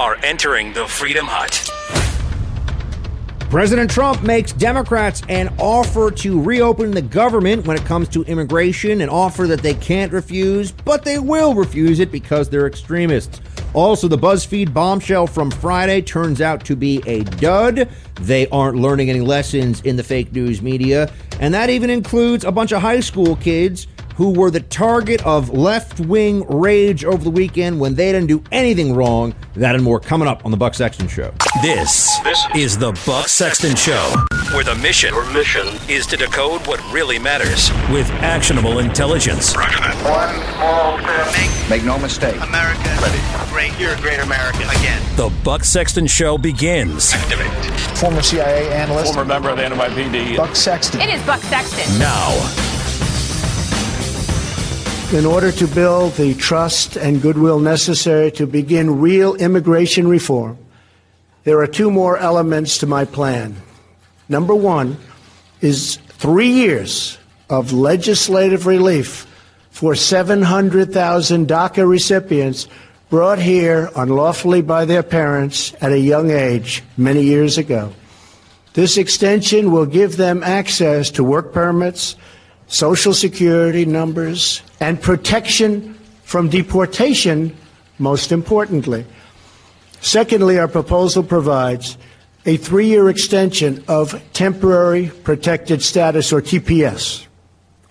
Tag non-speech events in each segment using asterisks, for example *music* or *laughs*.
are entering the Freedom Hut. President Trump makes Democrats an offer to reopen the government when it comes to immigration, an offer that they can't refuse, but they will refuse it because they're extremists. Also, the BuzzFeed bombshell from Friday turns out to be a dud. They aren't learning any lessons in the fake news media, and that even includes a bunch of high school kids who were the target of left wing rage over the weekend when they didn't do anything wrong. That and more coming up on the Buck Sexton Show. This, this is the Buck Sexton Show, where the mission, mission is to decode what really matters with actionable intelligence. One small step. Make no mistake. America Ready. great. You're a great American again. The Buck Sexton Show begins. Activate. Former CIA analyst. Former member of the NYPD. Buck Sexton. It is Buck Sexton. Now. In order to build the trust and goodwill necessary to begin real immigration reform, there are two more elements to my plan. Number one is three years of legislative relief for 700,000 DACA recipients brought here unlawfully by their parents at a young age many years ago. This extension will give them access to work permits, social security numbers, and protection from deportation, most importantly. Secondly, our proposal provides a three year extension of temporary protected status, or TPS.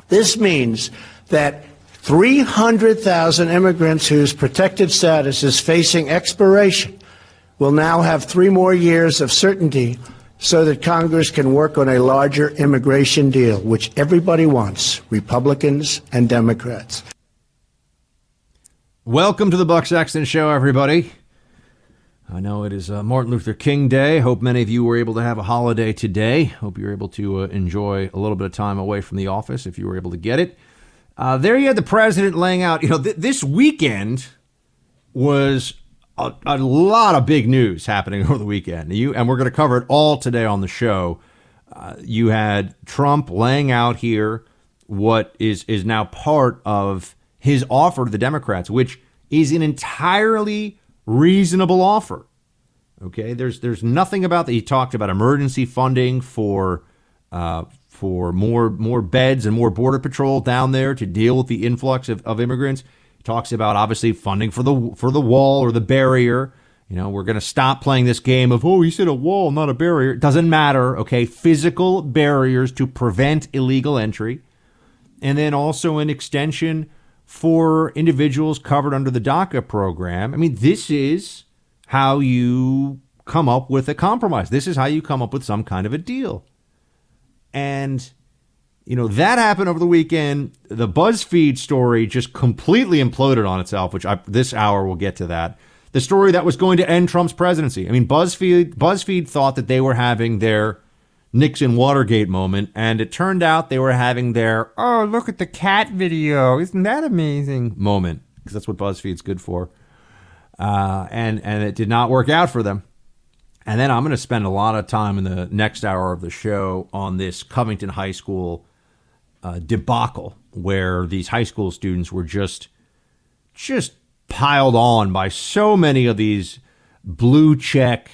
This means that 300,000 immigrants whose protected status is facing expiration will now have three more years of certainty so that Congress can work on a larger immigration deal, which everybody wants, Republicans and Democrats. Welcome to the Buck Sexton Show, everybody. I know it is uh, Martin Luther King Day. Hope many of you were able to have a holiday today. Hope you were able to uh, enjoy a little bit of time away from the office if you were able to get it. Uh, there you had the president laying out. You know, th- this weekend was a, a, lot of big news happening *laughs* over the weekend. You and we're going to cover it all today on the show. Uh, you had Trump laying out here what is is now part of his offer to the Democrats, which is an entirely reasonable offer. Okay, there's there's nothing about that. He talked about emergency funding for uh, for more more beds and more border patrol down there to deal with the influx of, of immigrants. Talks about obviously funding for the for the wall or the barrier. You know, we're going to stop playing this game of oh, he said a wall, not a barrier. It doesn't matter. Okay, physical barriers to prevent illegal entry, and then also an extension for individuals covered under the DACA program. I mean, this is how you come up with a compromise. This is how you come up with some kind of a deal. And, you know, that happened over the weekend. The BuzzFeed story just completely imploded on itself, which I, this hour we'll get to that. The story that was going to end Trump's presidency. I mean, BuzzFeed, BuzzFeed thought that they were having their Nixon Watergate moment, and it turned out they were having their "oh look at the cat video, isn't that amazing?" moment because that's what BuzzFeed's good for, uh, and and it did not work out for them. And then I'm going to spend a lot of time in the next hour of the show on this Covington High School uh, debacle, where these high school students were just just piled on by so many of these blue check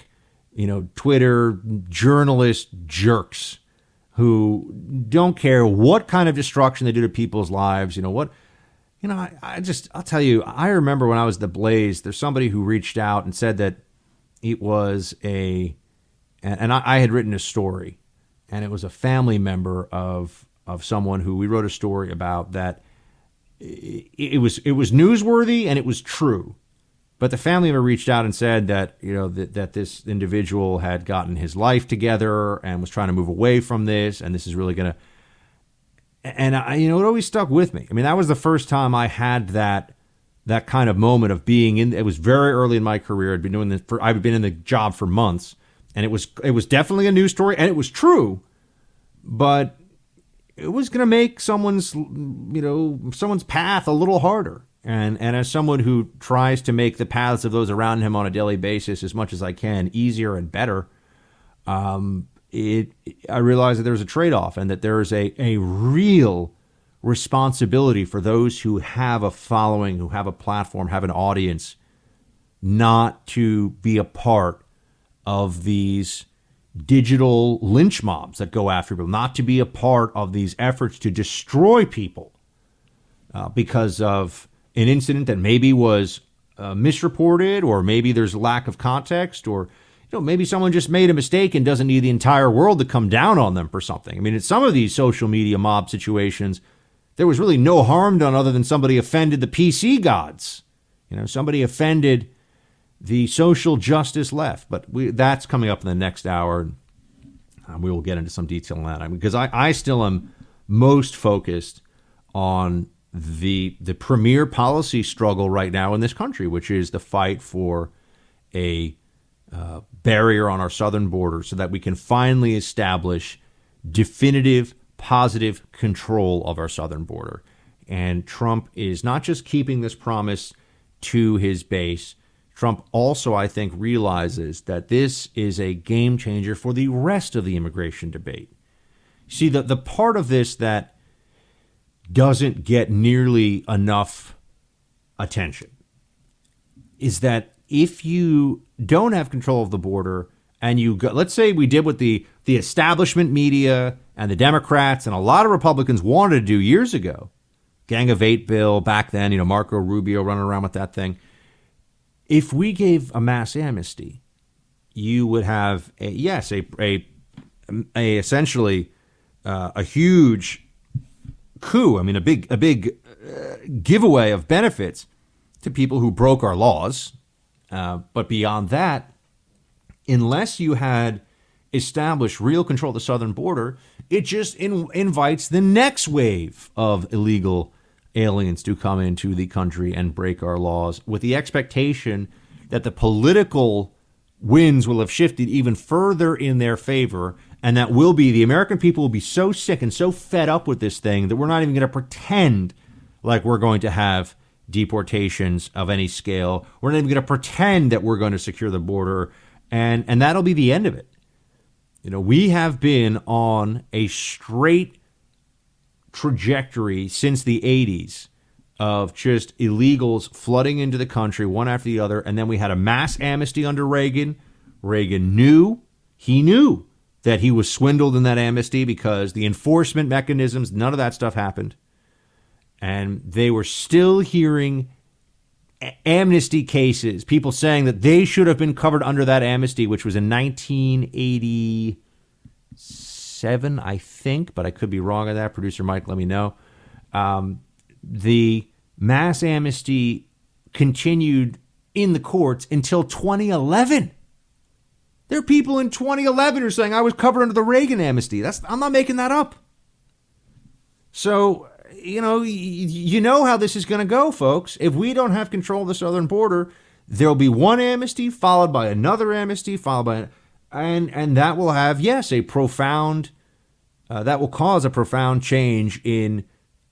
you know, Twitter journalist jerks who don't care what kind of destruction they do to people's lives. You know what? You know, I, I just I'll tell you. I remember when I was the Blaze. There's somebody who reached out and said that it was a, and, and I, I had written a story, and it was a family member of of someone who we wrote a story about that. It, was it was newsworthy and it was true but the family member reached out and said that you know that, that this individual had gotten his life together and was trying to move away from this, and this is really going to. And I, you know, it always stuck with me. I mean, that was the first time I had that that kind of moment of being in. It was very early in my career. I'd been doing this for. I've been in the job for months, and it was it was definitely a news story, and it was true, but it was going to make someone's you know someone's path a little harder. And and as someone who tries to make the paths of those around him on a daily basis as much as I can easier and better, um, it I realize that there's a trade off and that there is a a real responsibility for those who have a following, who have a platform, have an audience, not to be a part of these digital lynch mobs that go after people, not to be a part of these efforts to destroy people uh, because of an incident that maybe was uh, misreported or maybe there's lack of context or you know maybe someone just made a mistake and doesn't need the entire world to come down on them for something. I mean, in some of these social media mob situations, there was really no harm done other than somebody offended the PC gods. You know, somebody offended the social justice left. But we, that's coming up in the next hour. And we will get into some detail on that. I mean, because I, I still am most focused on the the premier policy struggle right now in this country, which is the fight for a uh, barrier on our southern border so that we can finally establish definitive positive control of our southern border. And Trump is not just keeping this promise to his base. Trump also, I think, realizes that this is a game changer for the rest of the immigration debate. See, the, the part of this that doesn't get nearly enough attention is that if you don't have control of the border and you go, let's say we did what the, the establishment media and the Democrats and a lot of Republicans wanted to do years ago, Gang of Eight bill back then, you know, Marco Rubio running around with that thing. If we gave a mass amnesty, you would have a, yes, a, a, a essentially uh, a huge coup. I mean, a big a big uh, giveaway of benefits to people who broke our laws. Uh, but beyond that, unless you had established real control of the southern border, it just in, invites the next wave of illegal aliens to come into the country and break our laws with the expectation that the political winds will have shifted even further in their favor and that will be the American people will be so sick and so fed up with this thing that we're not even going to pretend like we're going to have deportations of any scale. We're not even going to pretend that we're going to secure the border and and that'll be the end of it. You know, we have been on a straight trajectory since the 80s of just illegals flooding into the country one after the other. And then we had a mass amnesty under Reagan. Reagan knew, he knew that he was swindled in that amnesty because the enforcement mechanisms, none of that stuff happened. And they were still hearing amnesty cases, people saying that they should have been covered under that amnesty, which was in 1987, I think, but I could be wrong on that. Producer Mike, let me know. Um, the mass amnesty continued in the courts until 2011. There are people in 2011 who are saying I was covered under the Reagan amnesty. That's I'm not making that up. So you know, you know how this is going to go, folks. If we don't have control of the southern border, there'll be one amnesty followed by another amnesty followed by and and that will have yes a profound uh, that will cause a profound change in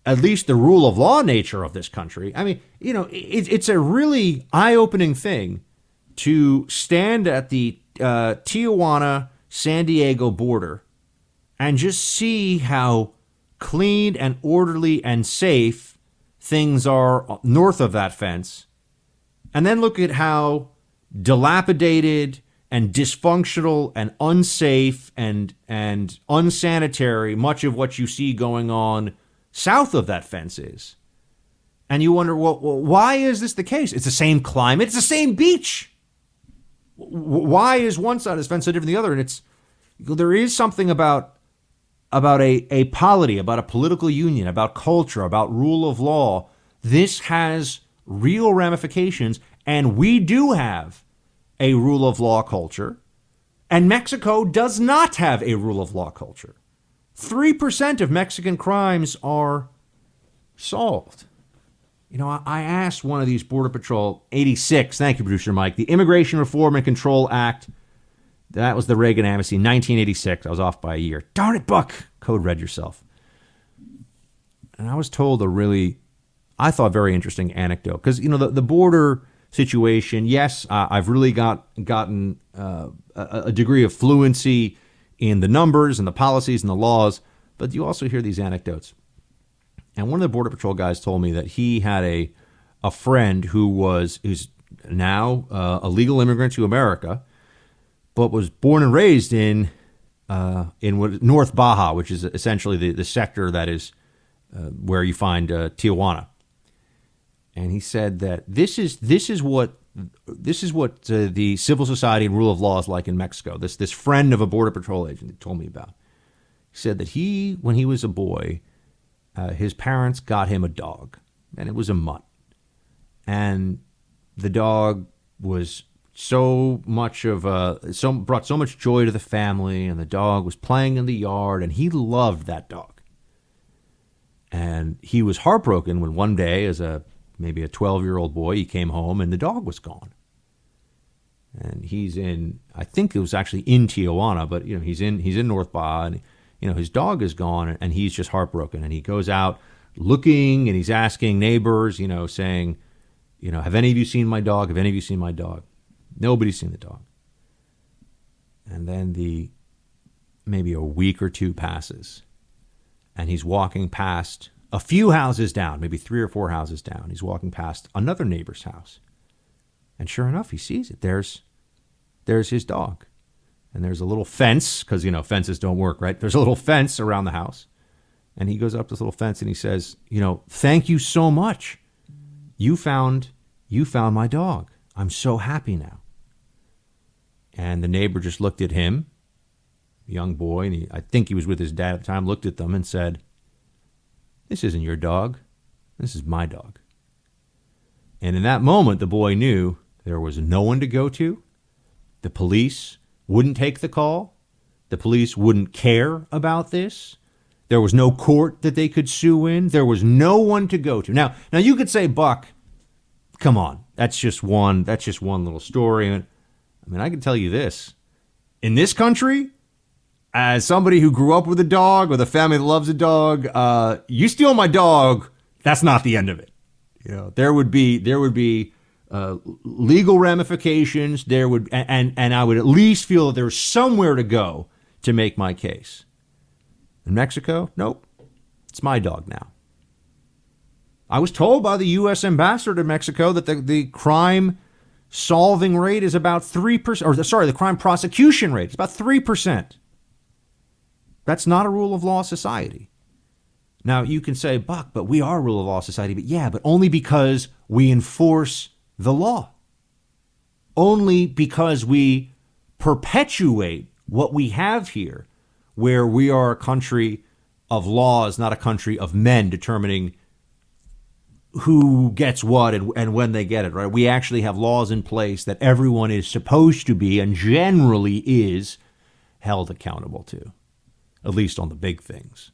at least the rule of law nature of this country. I mean, you know, it, it's a really eye-opening thing to stand at the uh, Tijuana San Diego border and just see how clean and orderly and safe things are north of that fence, and then look at how dilapidated and dysfunctional and unsafe and and unsanitary much of what you see going on south of that fence is. And you wonder, well, why is this the case? It's the same climate, it's the same beach. Why is one side of this fence so different than the other? And it's there is something about about a, a polity, about a political union, about culture, about rule of law. This has real ramifications, and we do have a rule of law culture, and Mexico does not have a rule of law culture. 3% of Mexican crimes are solved. You know, I asked one of these Border Patrol 86, thank you, producer Mike, the Immigration Reform and Control Act that was the Reagan amnesty, 1986. I was off by a year. Darn it, Buck. Code red yourself. And I was told a really, I thought, very interesting anecdote. Because, you know, the, the border situation, yes, uh, I've really got gotten uh, a, degree of fluency in the numbers and the policies and the laws, but you also hear these anecdotes. And one of the Border Patrol guys told me that he had a, a friend who was, who's now uh, a legal immigrant to America, but was born and raised in uh, in what, North Baja, which is essentially the, the sector that is uh, where you find uh, Tijuana. And he said that this is this is what this is what uh, the civil society and rule of law is like in Mexico. This this friend of a border patrol agent told me about. He said that he, when he was a boy, uh, his parents got him a dog, and it was a mutt, and the dog was so much of a so brought so much joy to the family, and the dog was playing in the yard, and he loved that dog. And he was heartbroken when one day, as a maybe a 12 year old boy. He came home and the dog was gone. And he's in, I think it was actually in Tijuana, but you know, he's in, he's in North Baja and, you know, his dog is gone and he's just heartbroken. And he goes out looking and he's asking neighbors, you know, saying, you know, have any of you seen my dog? Have any of you seen my dog? Nobody's seen the dog. And then the, maybe a week or two passes and he's walking past a few houses down, maybe three or four houses down, he's walking past another neighbor's house. And sure enough, he sees it. There's there's his dog. And there's a little fence, because you know, fences don't work, right? There's a little fence around the house. And he goes up this little fence and he says, you know, thank you so much. You found you found my dog. I'm so happy now. And the neighbor just looked at him, young boy, and he, I think he was with his dad at the time, looked at them and said, this isn't your dog. This is my dog. And in that moment, the boy knew there was no one to go to. The police wouldn't take the call. The police wouldn't care about this. There was no court that they could sue in. There was no one to go to. Now, now you could say, Buck, come on, that's just one. That's just one little story. I mean, I can tell you this: in this country, as somebody who grew up with a dog, with a family that loves a dog, uh, you steal my dog, that's not the end of it. You know, there would be there would be uh, legal ramifications. There would and and I would at least feel that there's somewhere to go to make my case. In Mexico, nope, it's my dog now. I was told by the U.S. ambassador to Mexico that the, the crime solving rate is about 3%, or the, sorry, the crime prosecution rate is about 3%. That's not a rule of law society. Now, you can say, Buck, but we are a rule of law society. But yeah, but only because we enforce the law. Only because we perpetuate what we have here, where we are a country of laws, not a country of men determining who gets what and, and when they get it, right? We actually have laws in place that everyone is supposed to be and generally is held accountable to at least on the big things.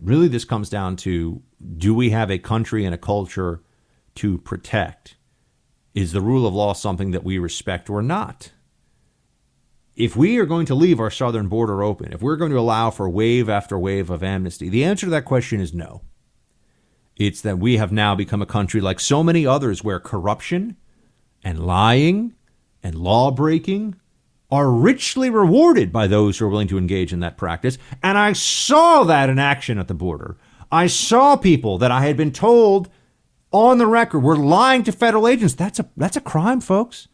Really, this comes down to do we have a country and a culture to protect? Is the rule of law something that we respect or not? If we are going to leave our southern border open, if we're going to allow for wave after wave of amnesty, the answer to that question is no. It's that we have now become a country like so many others where corruption and lying and law breaking are richly rewarded by those who are willing to engage in that practice. And I saw that in action at the border. I saw people that I had been told on the record were lying to federal agents. That's a that's a crime, folks.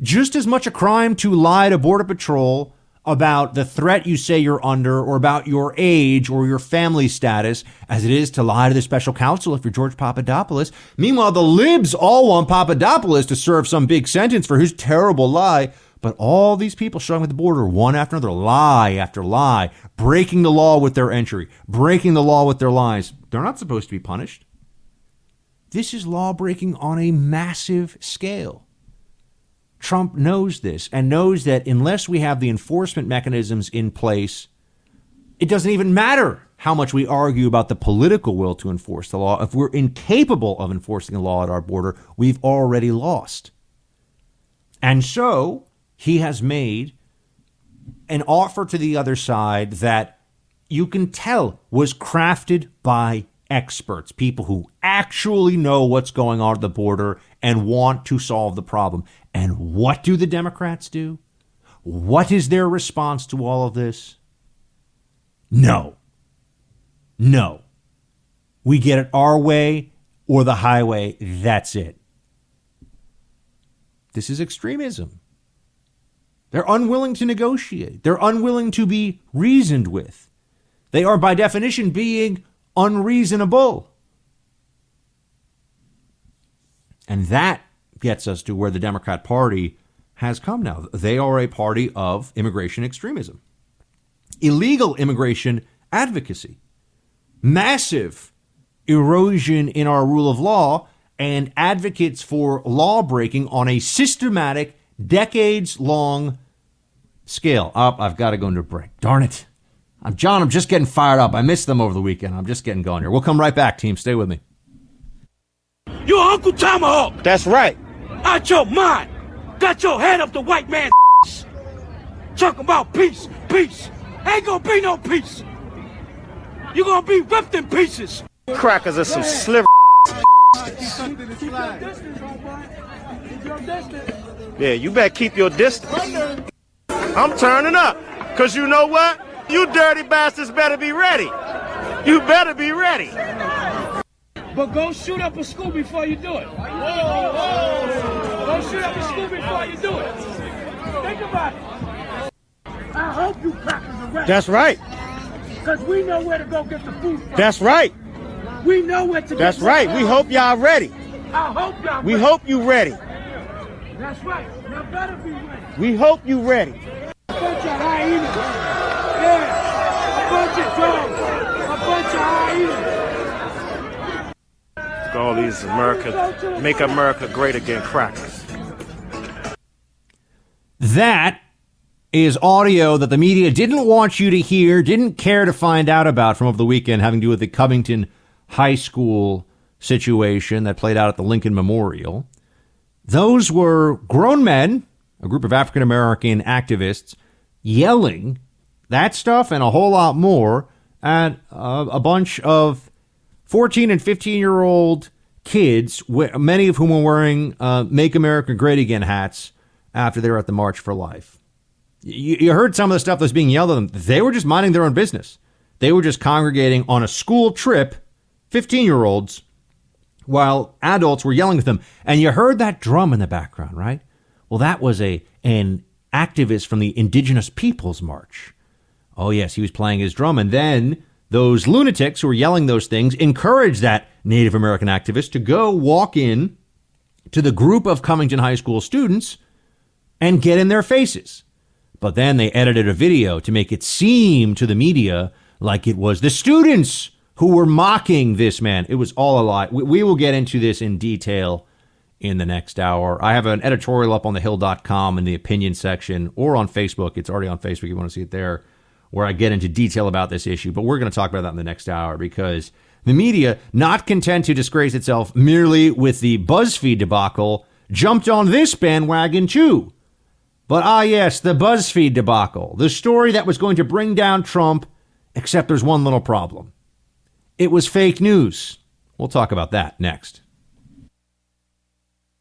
Just as much a crime to lie to Border Patrol about the threat you say you're under or about your age or your family status as it is to lie to the special counsel if you're George Papadopoulos. Meanwhile, the libs all want Papadopoulos to serve some big sentence for his terrible lie. But all these people showing at the border, one after another, lie after lie, breaking the law with their entry, breaking the law with their lies, they're not supposed to be punished. This is law breaking on a massive scale. Trump knows this and knows that unless we have the enforcement mechanisms in place, it doesn't even matter how much we argue about the political will to enforce the law. If we're incapable of enforcing the law at our border, we've already lost. And so, he has made an offer to the other side that you can tell was crafted by experts, people who actually know what's going on at the border and want to solve the problem. And what do the Democrats do? What is their response to all of this? No. No. We get it our way or the highway. That's it. This is extremism. They're unwilling to negotiate. They're unwilling to be reasoned with. They are, by definition, being unreasonable. And that gets us to where the Democrat Party has come now. They are a party of immigration extremism, illegal immigration advocacy, massive erosion in our rule of law, and advocates for law breaking on a systematic, decades long scale. Up, oh, I've got to go into a break. Darn it. I'm John. I'm just getting fired up. I missed them over the weekend. I'm just getting going here. We'll come right back, team. Stay with me. You're Uncle Tomahawk. That's right. Out your mind. Got your head up the white man's Talking about peace, peace. Ain't gonna be no peace. You're gonna be ripped in pieces. Crackers are some sliver. Yeah, you better keep your distance. I'm turning up. Cause you know what? You dirty bastards better be ready. You better be ready. But go shoot up a school before you do it. Whoa, whoa. Go shoot up a school before you do it. Think about it. I hope you crackers are ready. That's right. Because we know where to go get the food from. That's right. We know where to That's right. We hope y'all ready. I hope y'all We ready. hope you ready. That's right. Y'all better be ready. We hope you ready. A bunch of hyenas. Yeah. A bunch of dogs. A bunch of hyenas. All these America, make America great again crackers. That is audio that the media didn't want you to hear, didn't care to find out about from over the weekend, having to do with the Covington High School situation that played out at the Lincoln Memorial. Those were grown men, a group of African American activists, yelling that stuff and a whole lot more at uh, a bunch of 14 and 15 year old kids, many of whom were wearing uh, Make America Great Again hats after they were at the March for Life. You, you heard some of the stuff that was being yelled at them. They were just minding their own business. They were just congregating on a school trip, 15 year olds, while adults were yelling at them. And you heard that drum in the background, right? Well, that was a an activist from the Indigenous Peoples March. Oh, yes, he was playing his drum. And then those lunatics who were yelling those things encouraged that Native American activist to go walk in to the group of Covington High School students and get in their faces. But then they edited a video to make it seem to the media like it was the students who were mocking this man. It was all a lie. We, we will get into this in detail in the next hour. I have an editorial up on thehill.com in the opinion section or on Facebook. It's already on Facebook. You want to see it there, where I get into detail about this issue. But we're going to talk about that in the next hour because the media, not content to disgrace itself merely with the BuzzFeed debacle, jumped on this bandwagon too. But ah, yes, the BuzzFeed debacle, the story that was going to bring down Trump, except there's one little problem. It was fake news. We'll talk about that next.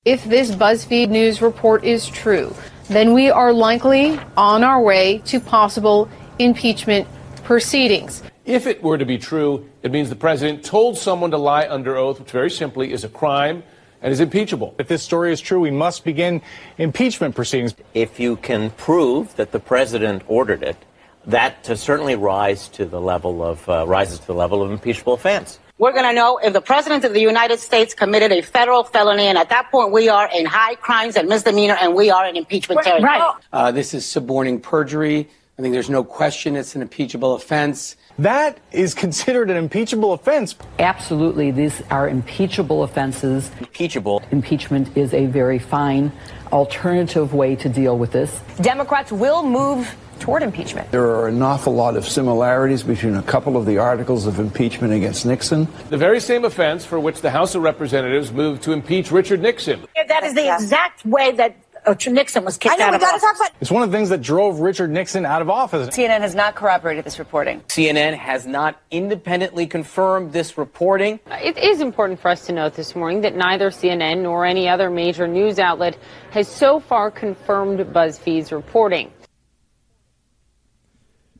If this BuzzFeed News report is true, then we are likely on our way to possible impeachment proceedings. If it were to be true, it means the president told someone to lie under oath, which very simply is a crime and is impeachable. If this story is true, we must begin impeachment proceedings. If you can prove that the president ordered it, that to certainly rise to the level of uh, rises to the level of impeachable offense. We're going to know if the president of the United States committed a federal felony, and at that point, we are in high crimes and misdemeanor, and we are in impeachment territory. Right. Uh, this is suborning perjury. I think there's no question it's an impeachable offense. That is considered an impeachable offense. Absolutely. These are impeachable offenses. Impeachable. Impeachment is a very fine alternative way to deal with this. Democrats will move toward impeachment. There are an awful lot of similarities between a couple of the articles of impeachment against Nixon. The very same offense for which the House of Representatives moved to impeach Richard Nixon. That is the exact way that uh, Nixon was kicked know, out of office. About- it's one of the things that drove Richard Nixon out of office. CNN has not corroborated this reporting. CNN has not independently confirmed this reporting. It is important for us to note this morning that neither CNN nor any other major news outlet has so far confirmed BuzzFeed's reporting.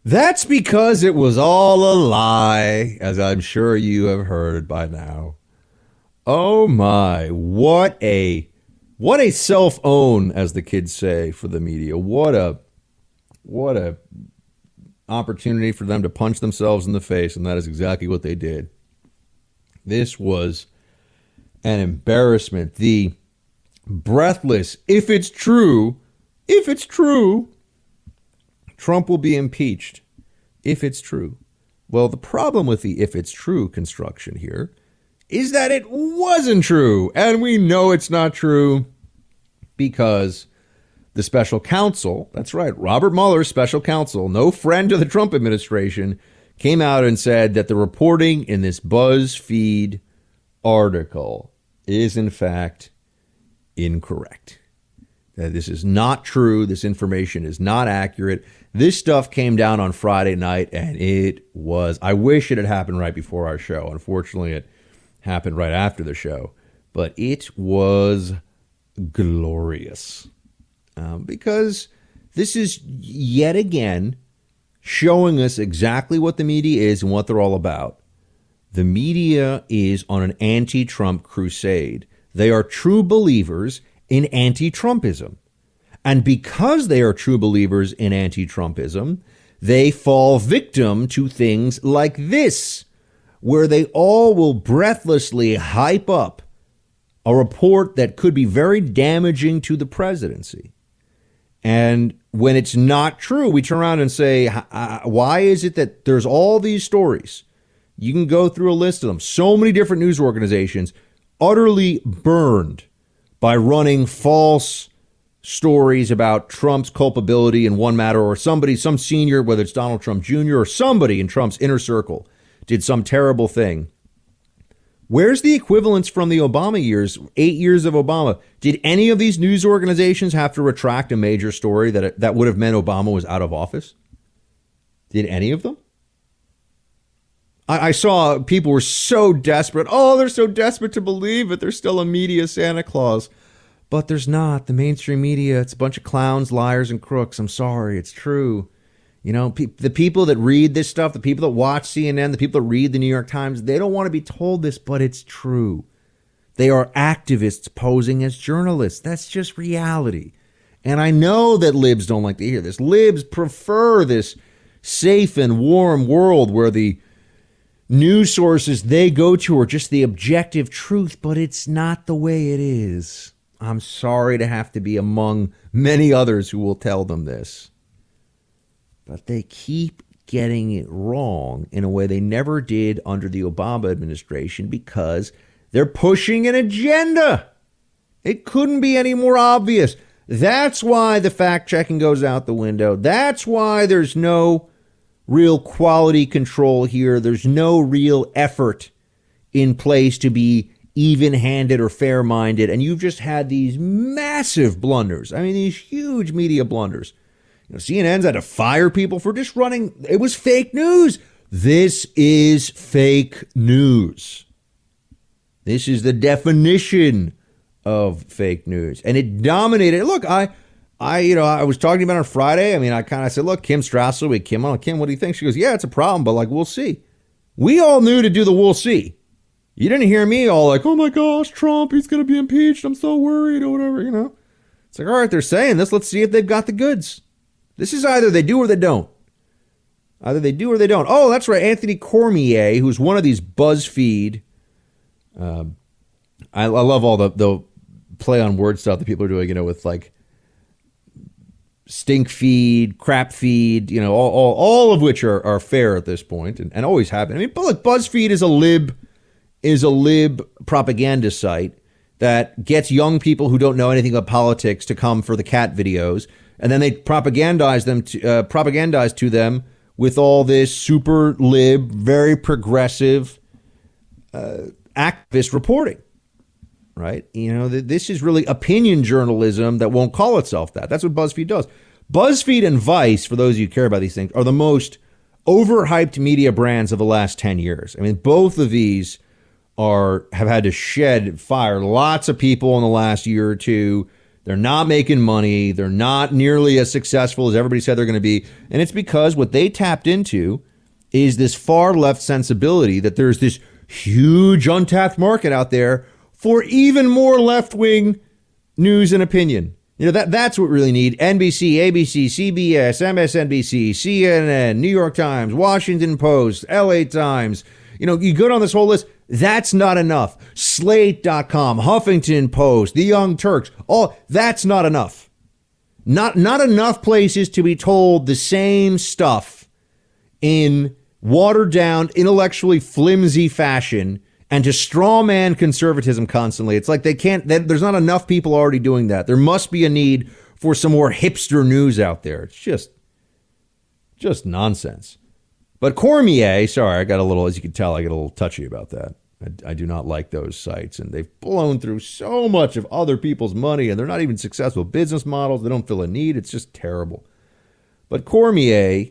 That's because it was all a lie, as I'm sure you have heard by now. Oh my, what a What a self own, as the kids say, for the media. What a what a opportunity for them to punch themselves in the face, and that is exactly what they did. This was an embarrassment. The breathless, if it's true, if it's true, Trump will be impeached. If it's true. Well, the problem with the if it's true construction here is that it wasn't true. And we know it's not true because the special counsel, that's right, Robert Mueller's special counsel, no friend to the Trump administration, came out and said that the reporting in this BuzzFeed article is in fact incorrect. That this is not true. This information is not accurate. This stuff came down on Friday night and it was, I wish it had happened right before our show. Unfortunately, it happened right after the show, but it was glorious um, because this is yet again showing us exactly what the media is and what they're all about. The media is on an anti Trump crusade. They are true believers in anti Trumpism. And because they are true believers in anti Trumpism, they fall victim to things like this, where they all will breathlessly hype up a report that could be very damaging to the presidency. And when it's not true, we turn around and say, uh, why is it that there's all these stories? You can go through a list of them. So many different news organizations utterly burned by running false stories about Trump's culpability in one matter or somebody, some senior, whether it's Donald Trump Jr. or somebody in Trump's inner circle, did some terrible thing. Where's the equivalence from the Obama years, eight years of Obama? Did any of these news organizations have to retract a major story that, that would have meant Obama was out of office? Did any of them? I, I saw people were so desperate. Oh, they're so desperate to believe it. There's still a media Santa Claus. But there's not. The mainstream media, it's a bunch of clowns, liars, and crooks. I'm sorry. It's true. You know, pe- the people that read this stuff, the people that watch CNN, the people that read the New York Times, they don't want to be told this, but it's true. They are activists posing as journalists. That's just reality. And I know that libs don't like to hear this. Libs prefer this safe and warm world where the news sources they go to are just the objective truth, but it's not the way it is. I'm sorry to have to be among many others who will tell them this. But they keep getting it wrong in a way they never did under the Obama administration because they're pushing an agenda. It couldn't be any more obvious. That's why the fact checking goes out the window. That's why there's no real quality control here. There's no real effort in place to be even handed or fair minded. And you've just had these massive blunders. I mean, these huge media blunders you know, CNN's had to fire people for just running. It was fake news. This is fake news. This is the definition of fake news, and it dominated. Look, I, I, you know, I was talking about on Friday. I mean, I kind of said, "Look, Kim Strassel, we Kim on Kim. What do you think?" She goes, "Yeah, it's a problem, but like we'll see." We all knew to do the we'll see. You didn't hear me all like, "Oh my gosh, Trump, he's going to be impeached. I'm so worried," or whatever. You know, it's like, all right, they're saying this. Let's see if they've got the goods. This is either they do or they don't. Either they do or they don't. Oh, that's right. Anthony Cormier, who's one of these BuzzFeed. Uh, I, I, love all the, the play on word stuff that people are doing, you know, with like stink feed, crap feed, you know, all, all, all of which are, are fair at this point and, and always have been. I mean, but look, BuzzFeed is a lib is a lib propaganda site that gets young people who don't know anything about politics to come for the cat videos and then they propagandize them to, uh, propagandize to them with all this super lib, very progressive uh, activist reporting. Right? You know, this is really opinion journalism that won't call itself that. That's what BuzzFeed does. BuzzFeed and Vice, for those of you who care about these things, are the most overhyped media brands of the last 10 years. I mean, both of these are have had to shed fire lots of people in the last year or two they're not making money. They're not nearly as successful as everybody said they're going to be. And it's because what they tapped into is this far left sensibility that there's this huge untapped market out there for even more left wing news and opinion. You know, that that's what we really need. NBC, ABC, CBS, MSNBC, CNN, New York Times, Washington Post, LA Times. You know, you go down this whole list. That's not enough. Slate.com, Huffington Post, The Young Turks, all that's not enough. Not not enough places to be told the same stuff in watered down, intellectually flimsy fashion and to strawman conservatism constantly. It's like they can't, they, there's not enough people already doing that. There must be a need for some more hipster news out there. It's just, just nonsense. But Cormier, sorry, I got a little, as you can tell, I get a little touchy about that. I, I, do not like those sites, and they've blown through so much of other people's money, and they're not even successful business models. They don't fill a need. It's just terrible. But Cormier,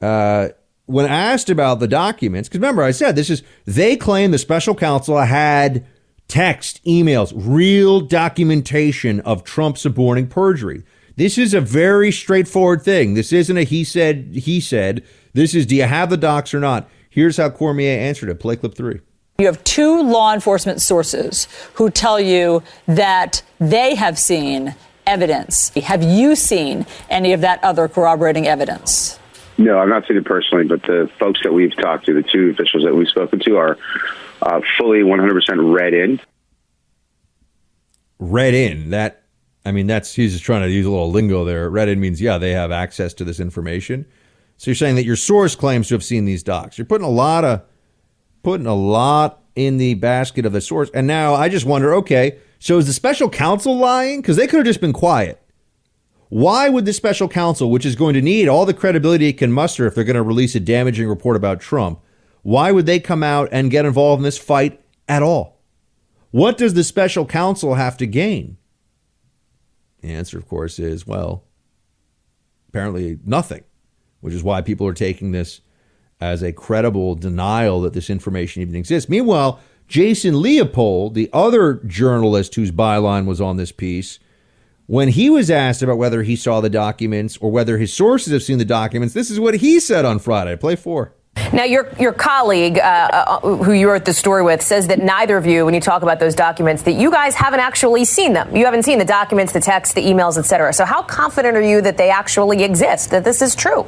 uh, when asked about the documents, because remember, I said this is, they claim the special counsel had text, emails, real documentation of Trump suborning perjury. This is a very straightforward thing. This isn't a he said, he said. This is, do you have the docs or not? Here's how Cormier answered it. Play clip three. You have two law enforcement sources who tell you that they have seen evidence. Have you seen any of that other corroborating evidence? No, I've not seen it personally, but the folks that we've talked to, the two officials that we've spoken to, are uh, fully 100% read in. Read in. That, I mean, that's, he's just trying to use a little lingo there. Read in means, yeah, they have access to this information. So you're saying that your source claims to have seen these docs. You're putting a lot of, putting a lot in the basket of the source. And now I just wonder, okay, so is the special counsel lying? Because they could have just been quiet. Why would the special counsel, which is going to need all the credibility it can muster if they're going to release a damaging report about Trump, why would they come out and get involved in this fight at all? What does the special counsel have to gain? The answer, of course, is well, apparently nothing, which is why people are taking this as a credible denial that this information even exists. Meanwhile, Jason Leopold, the other journalist whose byline was on this piece, when he was asked about whether he saw the documents or whether his sources have seen the documents, this is what he said on Friday. Play four. Now, your your colleague, uh, uh, who you wrote the story with, says that neither of you, when you talk about those documents, that you guys haven't actually seen them. You haven't seen the documents, the texts, the emails, etc. So, how confident are you that they actually exist? That this is true?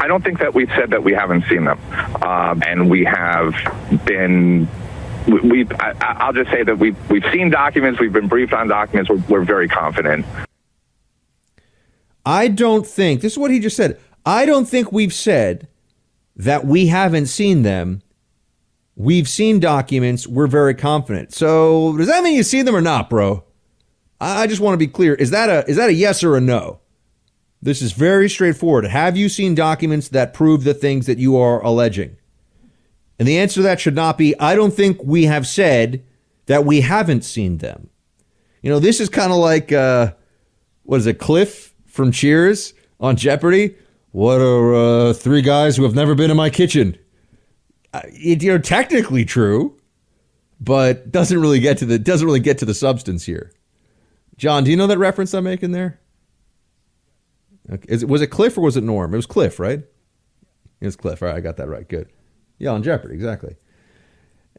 I don't think that we've said that we haven't seen them, um, and we have been we, I, will just say that we've we've seen documents, we've been briefed on documents. We're, we're very confident. I don't think this is what he just said. I don't think we've said that we haven't seen them. We've seen documents. We're very confident. So does that mean you see them or not, bro? I just want to be clear. Is that a is that a yes or a no? This is very straightforward. Have you seen documents that prove the things that you are alleging? And the answer to that should not be, I don't think we have said that we haven't seen them. You know, this is kind of like, uh, what is it, Cliff from Cheers on Jeopardy? What are uh, three guys who have never been in my kitchen? Uh, it, you know, technically true, but doesn't really get to the doesn't really get to the substance here. John, do you know that reference I'm making there? Okay. Is it, was it Cliff or was it Norm? It was Cliff, right? It was Cliff. All right, I got that right. Good. Yeah, on Jeopardy, exactly.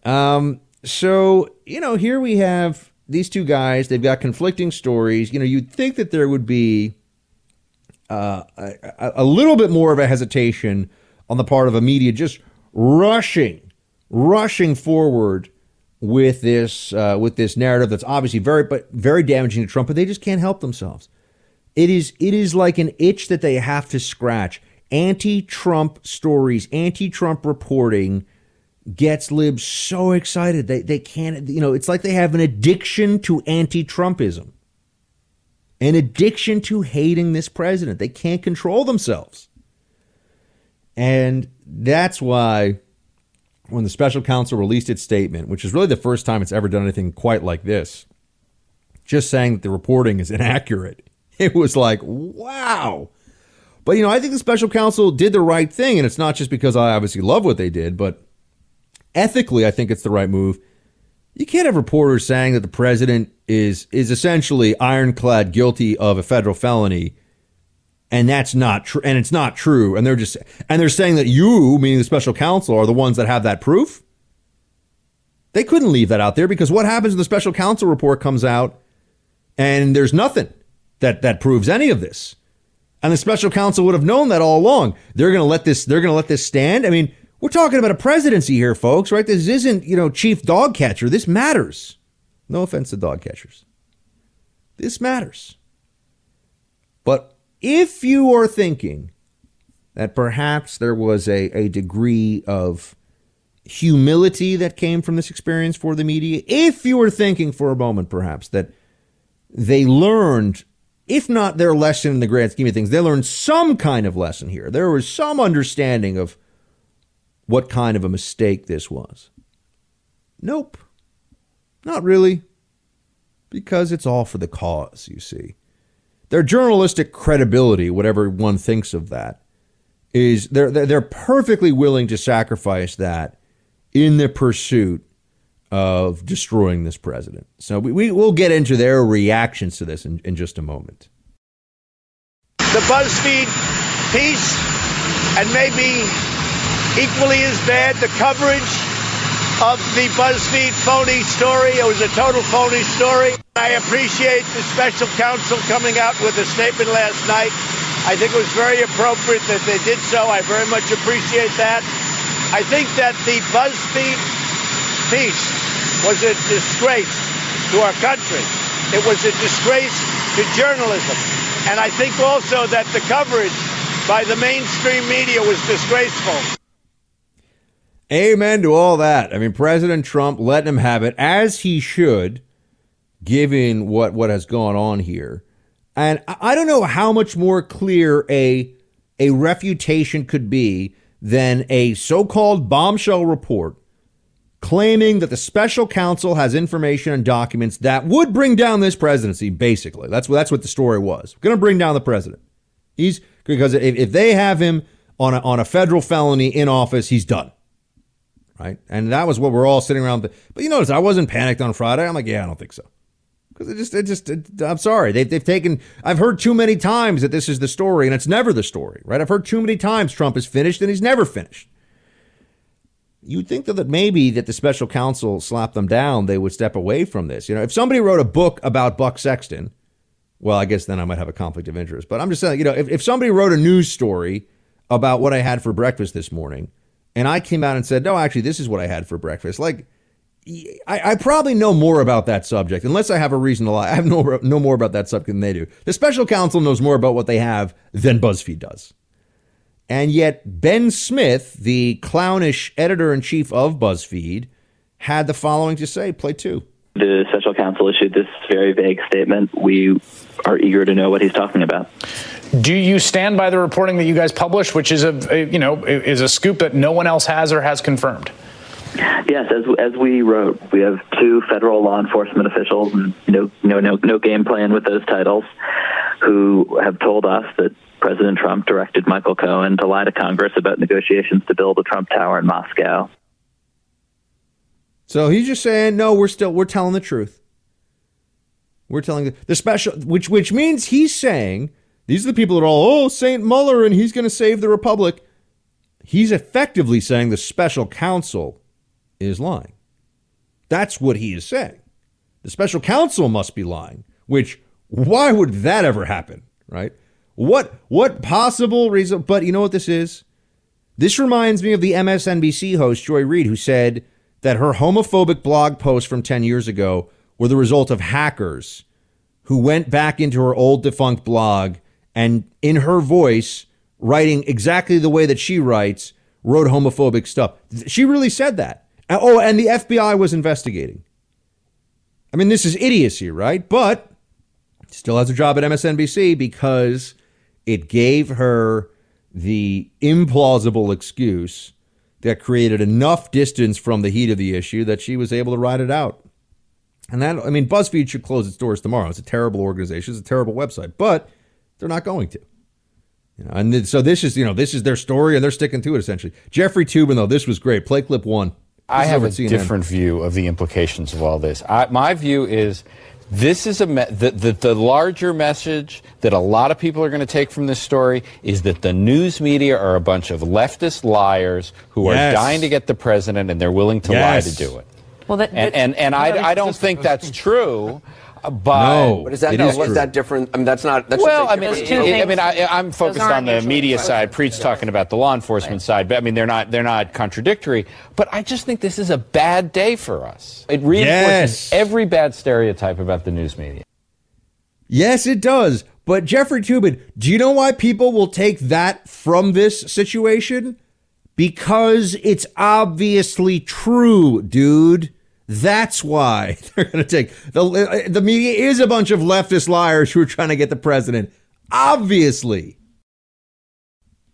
Um, so, you know, here we have these two guys. They've got conflicting stories. You know, you'd think that there would be uh, a, a little bit more of a hesitation on the part of a media just rushing, rushing forward with this uh, with this narrative that's obviously very but very damaging to Trump, but they just can't help themselves. It is it is like an itch that they have to scratch anti Trump stories, anti Trump reporting gets libs so excited. They, they can't, you know, it's like they have an addiction to anti Trumpism, an addiction to hating this president. They can't control themselves. And that's why when the special counsel released its statement, which is really the first time it's ever done anything quite like this, just saying that the reporting is inaccurate, *laughs* it was like, wow. But, you know, I think the special counsel did the right thing. And it's not just because I obviously love what they did, but ethically, I think it's the right move. You can't have reporters saying that the president is is essentially ironclad guilty of a federal felony, and that's not true. And it's not true. And they're just and they're saying that you, meaning the special counsel, are the ones that have that proof. They couldn't leave that out there because what happens when the special counsel report comes out And there's nothing that, that proves any of this. And the special counsel would have known that all along. They're going to let this, they're going to let this stand. I mean, we're talking about a presidency here, folks, right? This isn't, you know, chief dog catcher. This matters. No offense to dog catchers. This matters. But if you are thinking that perhaps there was a, a degree of humility that came from this experience for the media, if you were thinking for a moment perhaps that they learned, if not their lesson in the grand scheme of things, they learned some kind of lesson here. There was some understanding of what kind of a mistake this was. Nope. Not really. Because it's all for the cause, you see. Their journalistic credibility, whatever one thinks of that, is they're they're perfectly willing to sacrifice that in the pursuit of destroying this president. So we, we will get into their reactions to this in, in just a moment. The BuzzFeed piece, and maybe equally as bad, the coverage of the BuzzFeed phony story. It was a total phony story. I appreciate the special counsel coming out with a statement last night. I think it was very appropriate that they did so. I very much appreciate that. I think that the BuzzFeed piece was a disgrace to our country. It was a disgrace to journalism. And I think also that the coverage by the mainstream media was disgraceful. Amen to all that. I mean, President Trump letting him have it as he should, given what, what has gone on here. And I don't know how much more clear a, a refutation could be than a so called bombshell report claiming that the special counsel has information and documents that would bring down this presidency, basically. That's, that's what the story was. Going to bring down the president. He's because if, if they have him on a, on a federal felony in office, he's done right? And that was what we're all sitting around. But you notice I wasn't panicked on Friday. I'm like, yeah, I don't think so. Because it just, it just, it, I'm sorry. They've, they've taken, I've heard too many times that this is the story, and it's never the story, right? I've heard too many times Trump is finished, and he's never finished. You'd think that, maybe that the special counsel slapped them down, they would step away from this. You know, if somebody wrote a book about Buck Sexton, well, I guess then I might have a conflict of interest. But I'm just saying, you know, if, if somebody wrote a news story about what I had for breakfast this morning, and I came out and said, no, actually, this is what I had for breakfast. Like, I, I, probably know more about that subject, unless I have a reason to lie. I have no, no more about that subject than they do. The special counsel knows more about what they have than BuzzFeed does. And yet, Ben Smith, the clownish editor in chief of BuzzFeed, had the following to say play two. The special counsel issued this very vague statement. We are eager to know what he's talking about. Do you stand by the reporting that you guys published, which is a, a you know is a scoop that no one else has or has confirmed? Yes, as as we wrote, we have two federal law enforcement officials, and no no no no game plan with those titles, who have told us that President Trump directed Michael Cohen to lie to Congress about negotiations to build a Trump Tower in Moscow. So he's just saying, no, we're still we're telling the truth. We're telling the, special, which which means he's saying these are the people that are all, oh, St. Mueller and he's going to save the republic. He's effectively saying the special counsel is lying. That's what he is saying. The special counsel must be lying, which why would that ever happen, right? What what possible reason but you know what this is? This reminds me of the MSNBC host Joy Reid who said that her homophobic blog posts from 10 years ago were the result of hackers who went back into her old defunct blog and in her voice, writing exactly the way that she writes, wrote homophobic stuff. She really said that. Oh, and the FBI was investigating. I mean, this is idiocy, right? But still has a job at MSNBC because it gave her the implausible excuse that created enough distance from the heat of the issue that she was able to ride it out. And that, I mean, BuzzFeed should close its doors tomorrow. It's a terrible organization. It's a terrible website. But they're not going to. You know, and so this is, you know, this is their story and they're sticking to it essentially. Jeffrey Toobin, though, this was great. Play clip one. This I have a CNN. different view of the implications of all this. I, my view is this is a me- the, the, the, larger message that a lot of people are going to take from this story is that the news media are a bunch of leftist liars who yes. are dying to get the president and they're willing to yes. lie to do it. Well, that, and, and, and I, I don't think that's true. But No, But is that it no, is what's true. that different? I mean, that's not. That's well, just I a mean, different- it- I mean, I, I'm focused on the media exclusive. side. Preet's talking about the law enforcement side, but I mean, they're not they're not contradictory. But I just think this is a bad day for us. It reinforces Yes. every bad stereotype about the news media. Yes, it does. But Jeffrey Toobin, do you know why people will take that from this situation? Because it's obviously true, dude. That's why *laughs* they're going to take the uh, the media is a bunch of leftist liars who are trying to get the president. Obviously.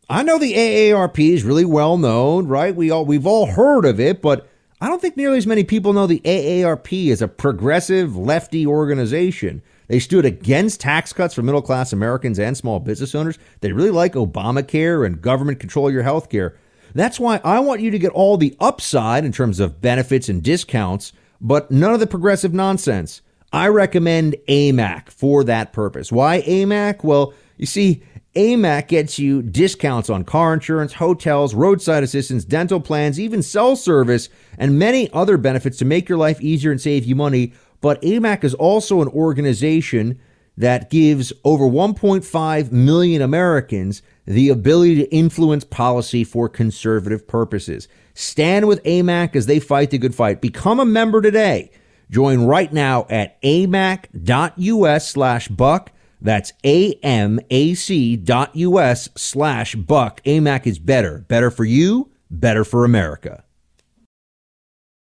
I know the AARP is really well known, right? We all we've all heard of it, but I don't think nearly as many people know the AARP is a progressive lefty organization. They stood against tax cuts for middle class Americans and small business owners. They really like Obamacare and government control your health care. That's why I want you to get all the upside in terms of benefits and discounts, but none of the progressive nonsense. I recommend AMAC for that purpose. Why AMAC? Well, you see, AMAC gets you discounts on car insurance, hotels, roadside assistance, dental plans, even cell service, and many other benefits to make your life easier and save you money. But AMAC is also an organization that gives over 1.5 million Americans the ability to influence policy for conservative purposes. Stand with AMAC as they fight the good fight. Become a member today. Join right now at amac.us slash buck. That's A-M-A-C dot U-S slash buck. AMAC is better. Better for you, better for America.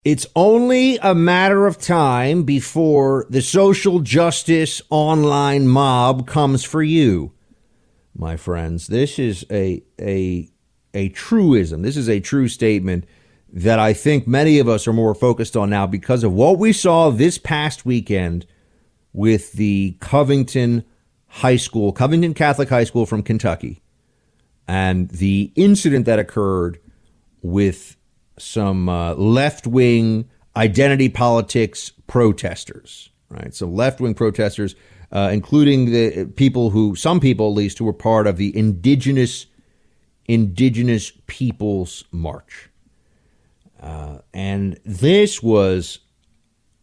It's only a matter of time before the social justice online mob comes for you, my friends. This is a a a truism. This is a true statement that I think many of us are more focused on now because of what we saw this past weekend with the Covington High School, Covington Catholic High School from Kentucky, and the incident that occurred with some uh, left wing identity politics protesters, right? Some left wing protesters, uh, including the people who, some people at least, who were part of the indigenous indigenous peoples march. Uh, and this was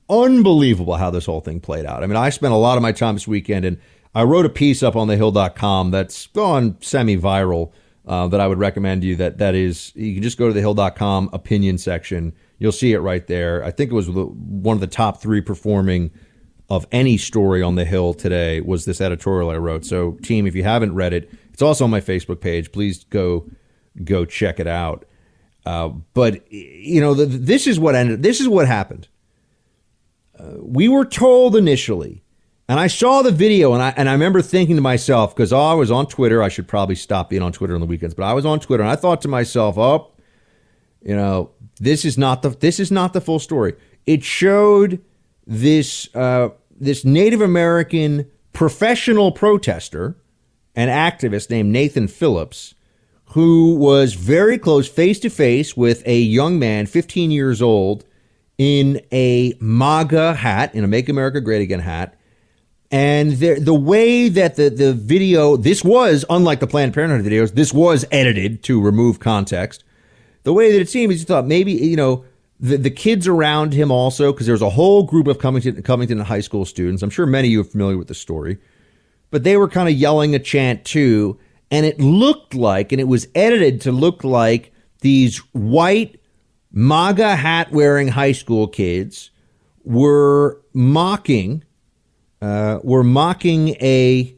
unbelievable how this whole thing played out. I mean, I spent a lot of my time this weekend and I wrote a piece up on thehill.com that's gone semi viral uh, that I would recommend you. That that is, you can just go to thehill.com opinion section. You'll see it right there. I think it was one of the top three performing of any story on the Hill today was this editorial I wrote. So, team, if you haven't read it, it's also on my Facebook page. Please go go check it out. Uh, but you know, the, this is what ended. This is what happened. Uh, we were told initially, and I saw the video, and I and I remember thinking to myself because I was on Twitter. I should probably stop being on Twitter on the weekends, but I was on Twitter, and I thought to myself, "Oh, you know, this is not the this is not the full story." It showed this uh, this Native American professional protester, an activist named Nathan Phillips, who was very close face to face with a young man, 15 years old, in a MAGA hat, in a Make America Great Again hat. And the, the way that the, the video, this was, unlike the Planned Parenthood videos, this was edited to remove context. The way that it seemed is you thought maybe, you know, the, the kids around him also, because there was a whole group of Covington, Covington high school students. I'm sure many of you are familiar with the story but they were kind of yelling a chant too. And it looked like, and it was edited to look like these white MAGA hat wearing high school kids were mocking, uh, were mocking a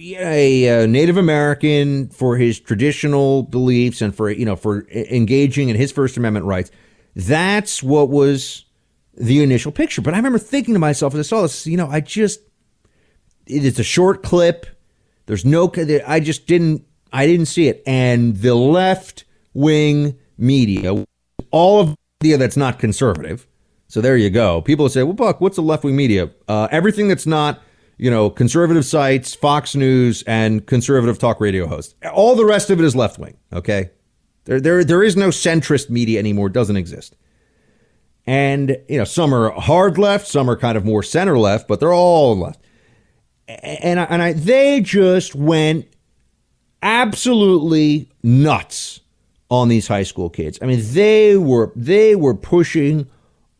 a, uh Native American for his traditional beliefs and for you know for engaging in his First Amendment rights. That's what was the initial picture. But I remember thinking to myself as I saw this, you know, I just it's a short clip. There's no. I just didn't. I didn't see it. And the left wing media, all of the media that's not conservative. So there you go. People say, "Well, Buck, what's the left wing media?" Uh, everything that's not, you know, conservative sites, Fox News, and conservative talk radio hosts. All the rest of it is left wing. Okay, there, there, there is no centrist media anymore. It doesn't exist. And you know, some are hard left, some are kind of more center left, but they're all left and I, and I, they just went absolutely nuts on these high school kids. I mean, they were they were pushing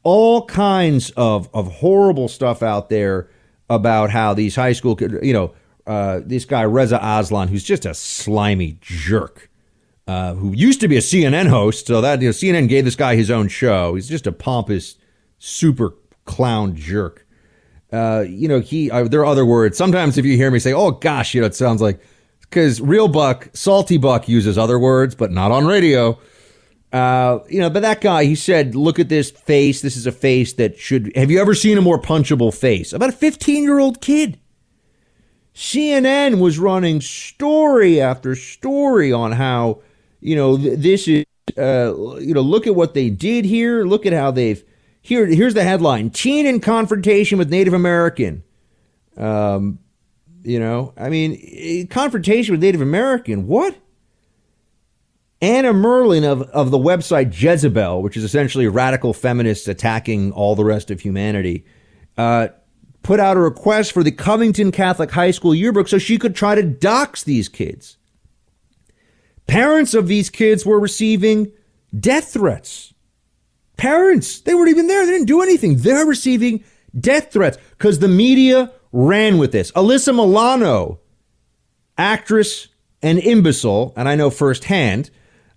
all kinds of, of horrible stuff out there about how these high school, you know, uh, this guy Reza Aslan, who's just a slimy jerk, uh, who used to be a CNN host. So that you know, CNN gave this guy his own show. He's just a pompous, super clown jerk. Uh, you know, he uh, there are other words. Sometimes if you hear me say, "Oh gosh," you know, it sounds like because real Buck, salty Buck uses other words, but not on radio. Uh, you know, but that guy, he said, "Look at this face. This is a face that should." Have you ever seen a more punchable face? About a 15 year old kid. CNN was running story after story on how, you know, th- this is, uh, you know, look at what they did here. Look at how they've, here, here's the headline Teen in confrontation with Native American. Um, you know, I mean, confrontation with Native American, what? Anna Merlan of, of the website Jezebel, which is essentially radical feminists attacking all the rest of humanity, uh, put out a request for the Covington Catholic High School yearbook so she could try to dox these kids. Parents of these kids were receiving death threats. Parents, they weren't even there. They didn't do anything. They're receiving death threats because the media ran with this. Alyssa Milano, actress and imbecile, and I know firsthand,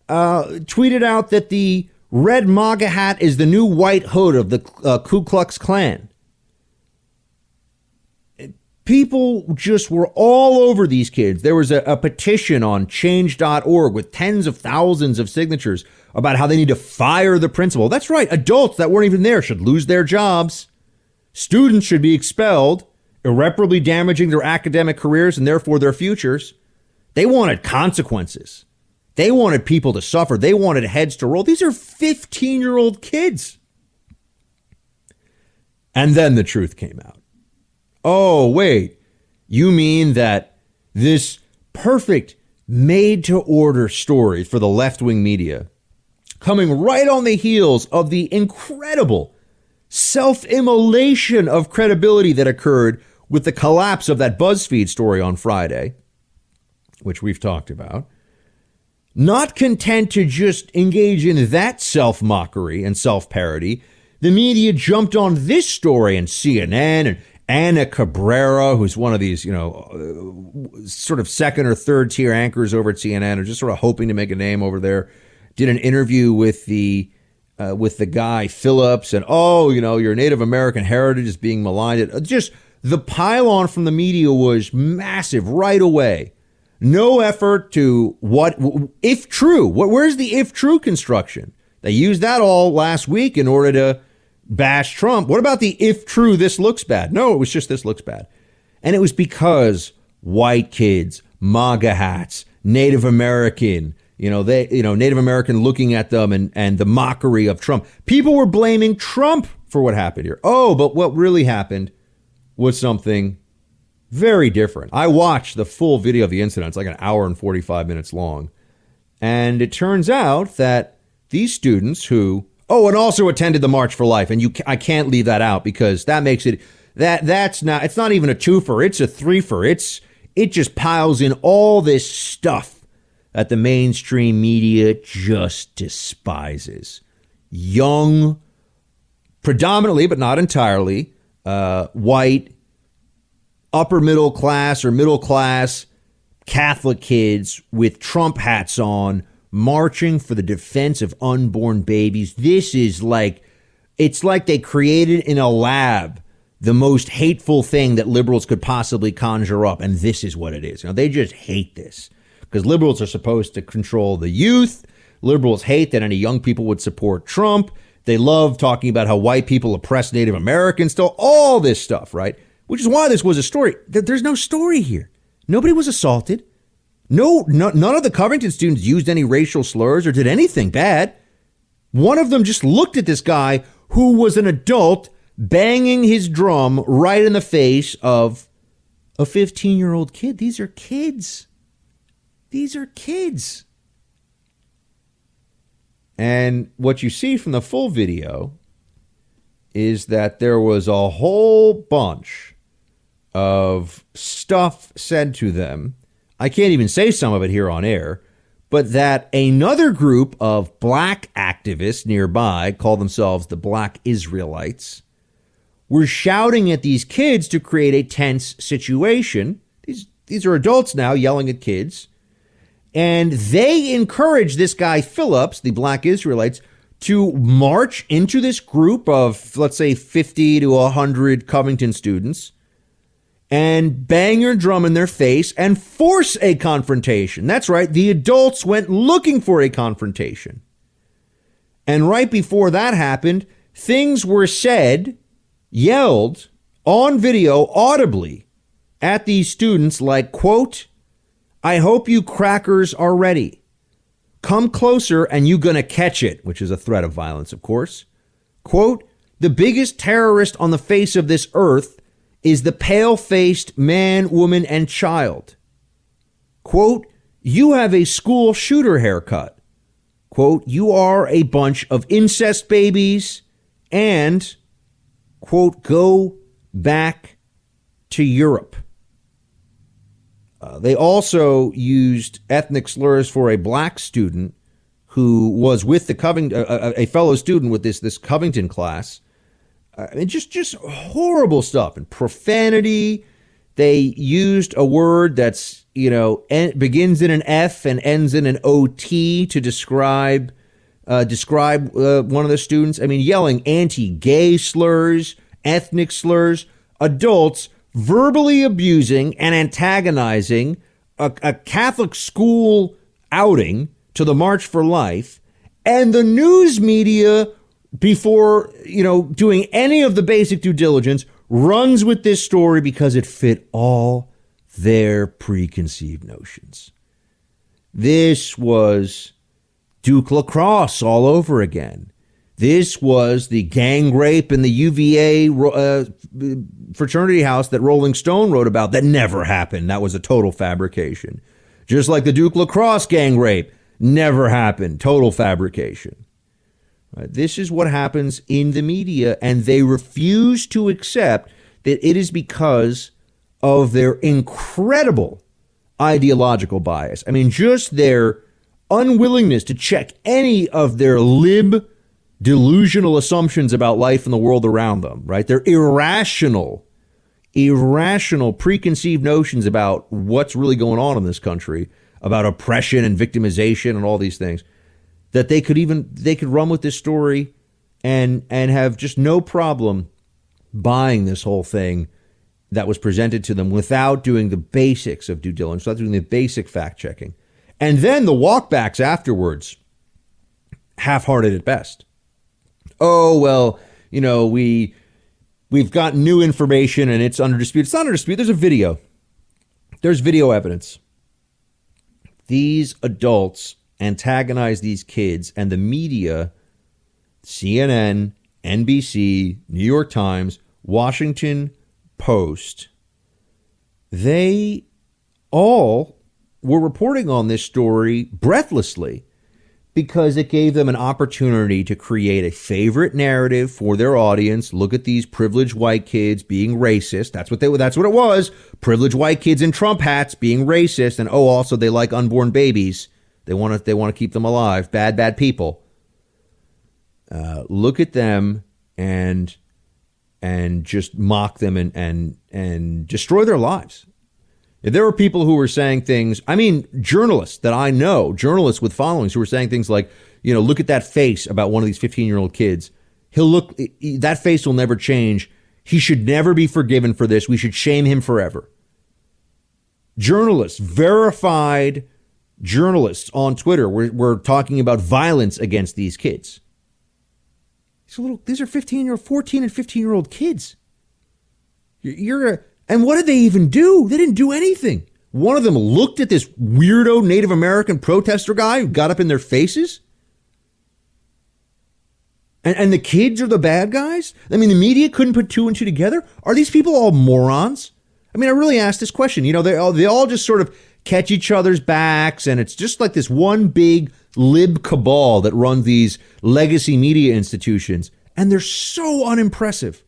uh, tweeted out that the red MAGA hat is the new white hood of the uh, Ku Klux Klan people just were all over these kids. There was a, a, petition on change.org with tens of thousands of signatures about how they need to fire the principal. That's right. Adults that weren't even there should lose their jobs. Students should be expelled, irreparably damaging their academic careers and therefore their futures. They wanted consequences. They wanted people to suffer. They wanted heads to roll. These are 15 year old kids. And then the truth came out. Oh, wait. You mean that this perfect made to order story for the left wing media, coming right on the heels of the incredible self immolation of credibility that occurred with the collapse of that BuzzFeed story on Friday, which we've talked about, not content to just engage in that self mockery and self parody, the media jumped on this story and CNN and Ana Cabrera, who's one of these, you know, uh, sort of second or third tier anchors over at CNN, or just sort of hoping to make a name over there, did an interview with the uh, with the guy Phillips, and oh, you know, your Native American heritage is being maligned. Just the pile-on from the media was massive right away. No effort to what if true. What where's the if true construction? They used that all last week in order to bash Trump. What about the if true this looks bad? No, it was just this looks bad. And it was because white kids, MAGA hats, Native American, you know, they you know, Native American looking at them and and the mockery of Trump. People were blaming Trump for what happened here. Oh, but what really happened was something very different. I watched the full video of the incident. It's like an hour and 45 minutes long. And it turns out that these students who Oh, and also attended the March for Life, and you I can't leave that out because that makes it that that's not it's not even a two for it's a three for it's it just piles in all this stuff that the mainstream media just despises. Young, predominantly but not entirely, uh, white, upper middle class or middle class Catholic kids with Trump hats on marching for the defense of unborn babies. This is like, it's like they created in a lab the most hateful thing that liberals could possibly conjure up. And this is what it is. You know, they just hate this because liberals are supposed to control the youth. Liberals hate that any young people would support Trump. They love talking about how white people oppress Native Americans, still all this stuff, right? Which is why this was a story. There's no story here. Nobody was assaulted. No, no, none of the Covington students used any racial slurs or did anything bad. One of them just looked at this guy who was an adult banging his drum right in the face of a 15 year old kid. These are kids. These are kids. And what you see from the full video is that there was a whole bunch of stuff said to them I can't even say some of it here on air, but that another group of black activists nearby, call themselves the Black Israelites, were shouting at these kids to create a tense situation. These, these are adults now yelling at kids. And they encouraged this guy, Phillips, the Black Israelites, to march into this group of, let's say, 50 to 100 Covington students and bang your drum in their face and force a confrontation. That's right, the adults went looking for a confrontation. And right before that happened, things were said, yelled on video audibly at these students like, quote, I hope you crackers are ready. Come closer and you gonna catch it, which is a threat of violence, of course. Quote, the biggest terrorist on the face of this earth is the pale faced man, woman, and child. Quote, you have a school shooter haircut. Quote, you are a bunch of incest babies and, quote, go back to Europe. Uh, they also used ethnic slurs for a black student who was with the Covington, uh, a fellow student with this this Covington class, I mean, just just horrible stuff and profanity. They used a word that's you know en- begins in an F and ends in an OT to describe uh, describe uh, one of the students. I mean, yelling anti-gay slurs, ethnic slurs, adults verbally abusing and antagonizing a, a Catholic school outing to the March for Life, and the news media before, you know, doing any of the basic due diligence, runs with this story because it fit all their preconceived notions. This was Duke Lacrosse all over again. This was the gang rape in the UVA uh, fraternity house that Rolling Stone wrote about that never happened. That was a total fabrication. Just like the Duke Lacrosse gang rape never happened. Total fabrication. This is what happens in the media, and they refuse to accept that it is because of their incredible ideological bias. I mean, just their unwillingness to check any of their lib delusional assumptions about life and the world around them, right? Their irrational, irrational preconceived notions about what's really going on in this country, about oppression and victimization and all these things that they could even they could run with this story and and have just no problem buying this whole thing that was presented to them without doing the basics of due diligence, without doing the basic fact checking. And then the walkbacks afterwards, half hearted at best. Oh, well, you know, we we've got new information and it's under dispute. It's not under dispute. There's a video. There's video evidence. These adults antagonize these kids, and the media, CNN, NBC, New York Times, Washington Post, they all were reporting on this story breathlessly because it gave them an opportunity to create a favorite narrative for their audience. Look at these privileged white kids being racist. That's what they that's what it was. Privileged white kids in Trump hats being racist and oh also they like unborn babies. They want to they want to keep them alive. Bad bad people. Uh, look at them and and just mock them and and and destroy their lives. There were people who were saying things, I mean, journalists that I know, journalists with followings who were saying things like, you know, look at that face about one of these 15 year old kids. He'll look, that face will never change. He should never be forgiven for this. We should shame him forever. Journalists, verified journalists on Twitter were, were talking about violence against these kids. These, little, these are 15 or 14 and 15 year old kids. You're a, and what did they even do? They didn't do anything. One of them looked at this weirdo Native American protester guy who got up in their faces. And, and the kids are the bad guys? I mean, the media couldn't put two and two together? Are these people all morons? I mean, I really asked this question. You know, they all, they all just sort of catch each other's backs, and it's just like this one big lib cabal that runs these legacy media institutions, and they're so unimpressive.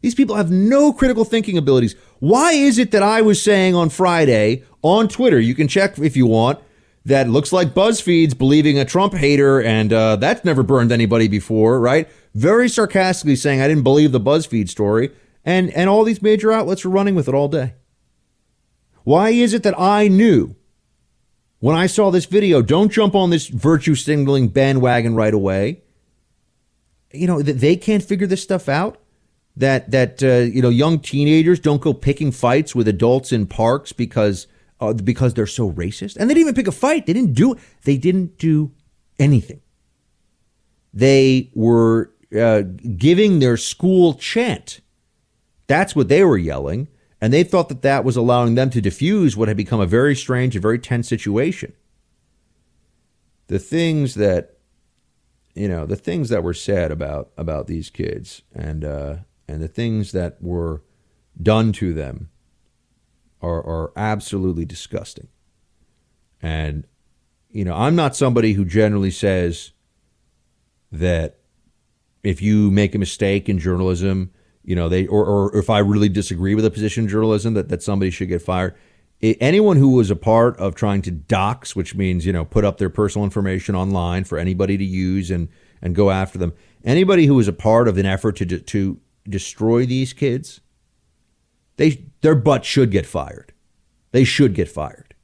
These people have no critical thinking abilities. Why is it that I was saying on Friday on Twitter, you can check if you want, that looks like BuzzFeed's believing a Trump hater, and uh, that's never burned anybody before, right? Very sarcastically saying, I didn't believe the BuzzFeed story. And, and all these major outlets are running with it all day. Why is it that I knew when I saw this video, don't jump on this virtue signaling bandwagon right away? You know, that they can't figure this stuff out? That, that uh, you know, young teenagers don't go picking fights with adults in parks because uh, because they're so racist. And they didn't even pick a fight. They didn't do they didn't do anything. They were uh, giving their school chant. That's what they were yelling, and they thought that that was allowing them to diffuse what had become a very strange and very tense situation. The things that you know, the things that were said about about these kids and uh, and the things that were done to them are, are absolutely disgusting. And, you know, I'm not somebody who generally says that if you make a mistake in journalism, you know, they or, or if I really disagree with a position in journalism that, that somebody should get fired. Anyone who was a part of trying to dox, which means, you know, put up their personal information online for anybody to use and, and go after them, anybody who was a part of an effort to, to destroy these kids, they their butt should get fired. They should get fired.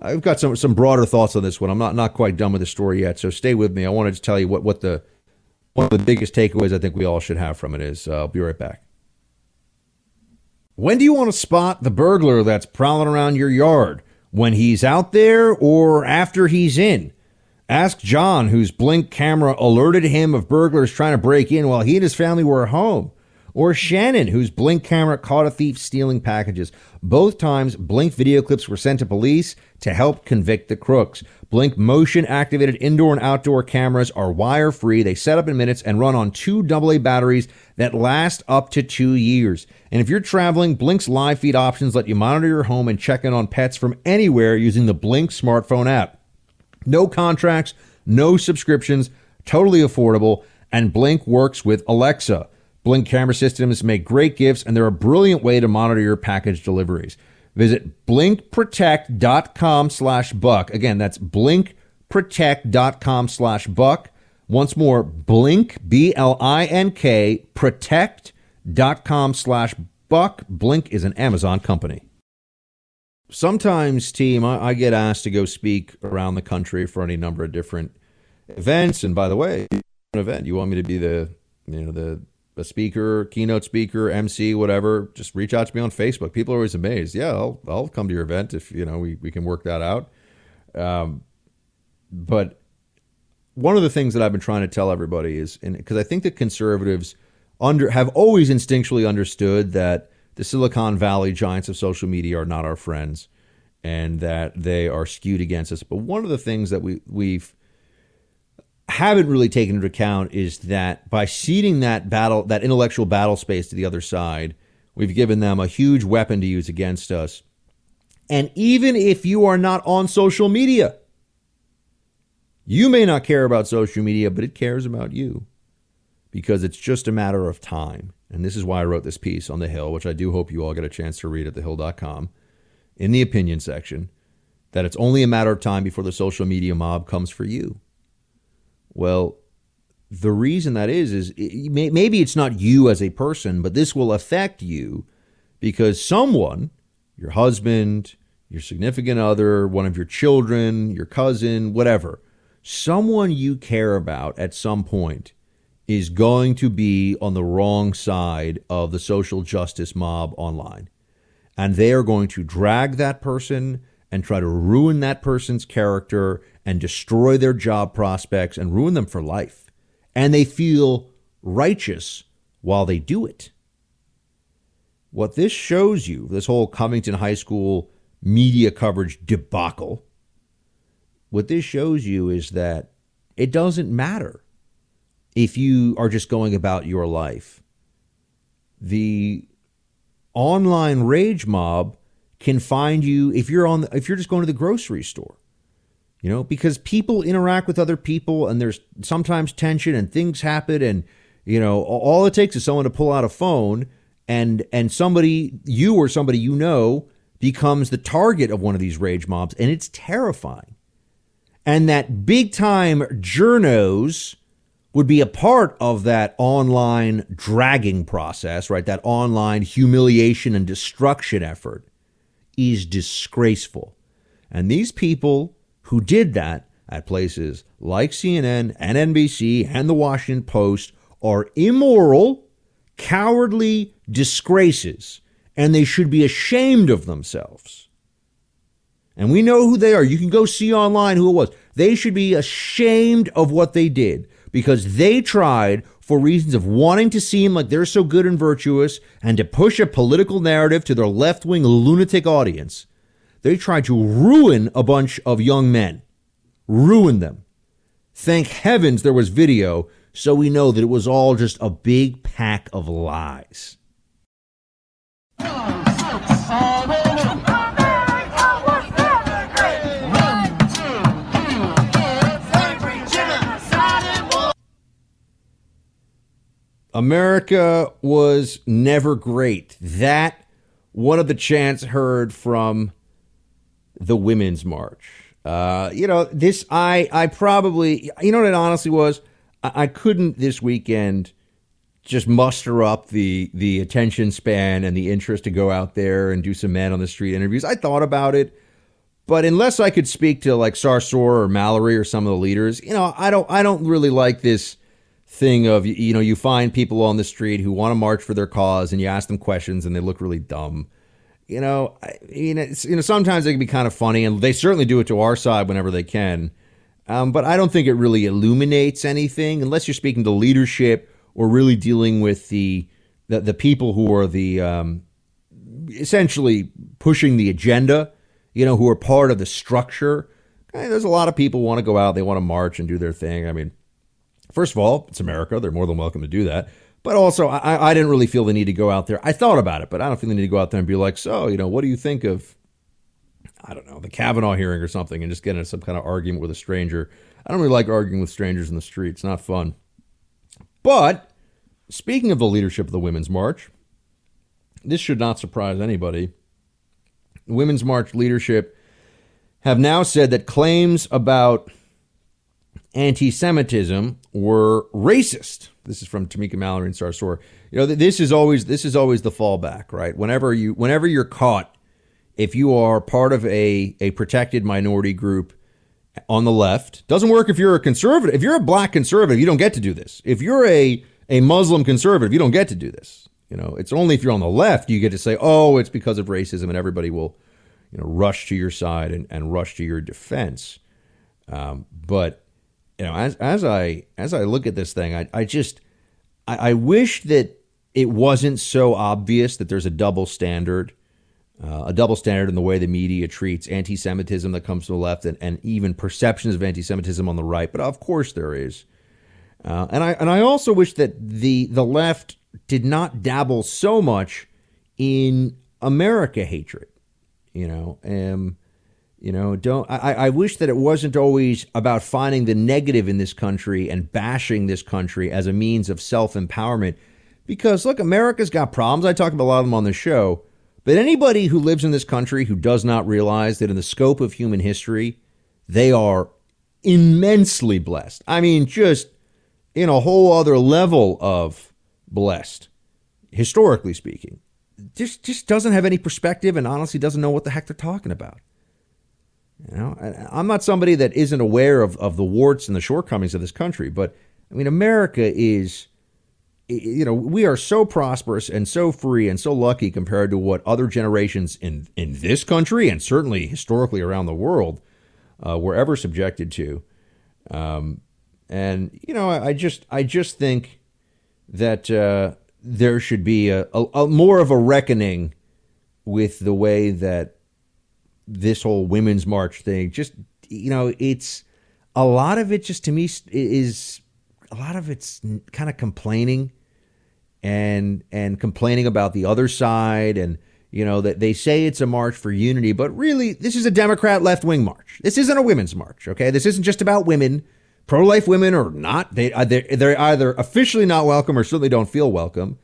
I've got some some broader thoughts on this one. I'm not not quite done with the story yet, so stay with me. I wanted to tell you what what the one of the biggest takeaways I think we all should have from it is. Uh, I'll be right back. When do you want to spot the burglar that's prowling around your yard? When he's out there or after he's in? Ask John, whose Blink camera alerted him of burglars trying to break in while he and his family were at home or Shannon, whose Blink camera caught a thief stealing packages. Both times, Blink video clips were sent to police to help convict the crooks. Blink motion activated indoor and outdoor cameras are wire free. They set up in minutes and run on two AA batteries that last up to two years. And if you're traveling, Blink's live feed options let you monitor your home and check in on pets from anywhere using the Blink smartphone app. No contracts, no subscriptions, totally affordable, and Blink works with Alexa. Blink camera systems make great gifts, and they're a brilliant way to monitor your package deliveries. Visit blinkprotect.com slash buck. Again, that's blinkprotect.com slash buck. Once more, blink, B-L-I-N-K, protect.com slash buck. Blink is an Amazon company. Sometimes, team, I, I get asked to go speak around the country for any number of different events. And by the way, event, you want me to be the, you know, the a speaker, keynote speaker, MC, whatever, just reach out to me on Facebook. People are always amazed. Yeah, I'll, I'll come to your event if, you know, we, we can work that out. Um, but one of the things that I've been trying to tell everybody is, because I think that conservatives under have always instinctually understood that the Silicon Valley giants of social media are not our friends and that they are skewed against us. But one of the things that we, we've haven't really taken into account is that by ceding that battle, that intellectual battle space to the other side, we've given them a huge weapon to use against us. And even if you are not on social media, you may not care about social media, but it cares about you because it's just a matter of time. And this is why I wrote this piece on The Hill, which I do hope you all get a chance to read at thehill.com in the opinion section, that it's only a matter of time before the social media mob comes for you. Well, the reason that is is it, maybe it's not you as a person, but this will affect you because someone, your husband, your significant other, one of your children, your cousin, whatever, someone you care about at some point is going to be on the wrong side of the social justice mob online. And they are going to drag that person and try to ruin that person's character and destroy their job prospects and ruin them for life. And they feel righteous while they do it. What this shows you, this whole Covington High School media coverage debacle, what this shows you is that it doesn't matter if you are just going about your life. The online rage mob can find you if you're on if you're just going to the grocery store you know, because people interact with other people and there's sometimes tension and things happen and you know, all it takes is someone to pull out a phone and and somebody you or somebody you know becomes the target of one of these rage mobs, and it's terrifying. And that big time journos would be a part of that online dragging process, right? That online humiliation and destruction effort is disgraceful. And these people who did that at places like CNN and NBC and the Washington Post are immoral, cowardly disgraces, and they should be ashamed of themselves. And we know who they are. You can go see online who it was. They should be ashamed of what they did because they tried for reasons of wanting to seem like they're so good and virtuous and to push a political narrative to their left wing lunatic audience. They tried to ruin a bunch of young men, ruin them. Thank heavens there was video so we know that it was all just a big pack of lies. America was never great. That one of the chants heard from the Women's March. Uh, you know, this I I probably you know what it honestly was. I, I couldn't this weekend just muster up the the attention span and the interest to go out there and do some man on the street interviews. I thought about it, but unless I could speak to like Sarsour or Mallory or some of the leaders, you know, I don't I don't really like this thing of you know you find people on the street who want to march for their cause and you ask them questions and they look really dumb you know I, you know, you know sometimes they can be kind of funny and they certainly do it to our side whenever they can um, but i don't think it really illuminates anything unless you're speaking to leadership or really dealing with the the, the people who are the um, essentially pushing the agenda you know who are part of the structure there's a lot of people want to go out they want to march and do their thing i mean First of all, it's America. They're more than welcome to do that. But also, I, I didn't really feel the need to go out there. I thought about it, but I don't feel the need to go out there and be like, so, you know, what do you think of, I don't know, the Kavanaugh hearing or something and just get into some kind of argument with a stranger. I don't really like arguing with strangers in the street. It's not fun. But speaking of the leadership of the Women's March, this should not surprise anybody. Women's March leadership have now said that claims about anti Semitism were racist. This is from Tamika Mallory and Sarsour. You know, this is always this is always the fallback, right? Whenever you whenever you're caught, if you are part of a a protected minority group on the left, doesn't work if you're a conservative. If you're a black conservative, you don't get to do this. If you're a a Muslim conservative, you don't get to do this. You know, it's only if you're on the left you get to say, "Oh, it's because of racism," and everybody will, you know, rush to your side and, and rush to your defense. Um, but you know, as as I as I look at this thing, I I just I, I wish that it wasn't so obvious that there's a double standard, uh, a double standard in the way the media treats anti-Semitism that comes from the left, and, and even perceptions of anti-Semitism on the right. But of course there is, uh, and I and I also wish that the the left did not dabble so much in America hatred. You know, um, you know, don't I, I wish that it wasn't always about finding the negative in this country and bashing this country as a means of self empowerment. Because look, America's got problems. I talk about a lot of them on the show. But anybody who lives in this country who does not realize that in the scope of human history, they are immensely blessed. I mean, just in a whole other level of blessed, historically speaking. Just just doesn't have any perspective and honestly doesn't know what the heck they're talking about. You know, I'm not somebody that isn't aware of, of the warts and the shortcomings of this country, but I mean, America is, you know, we are so prosperous and so free and so lucky compared to what other generations in, in this country and certainly historically around the world uh, were ever subjected to. Um, and you know, I, I, just I just think that uh, there should be a, a, a more of a reckoning with the way that this whole women's march thing just you know it's a lot of it just to me is a lot of it's kind of complaining and and complaining about the other side and you know that they say it's a march for unity but really this is a democrat left wing march. This isn't a women's march okay? This isn't just about women. Pro-life women or not they uh, they're, they're either officially not welcome or certainly don't feel welcome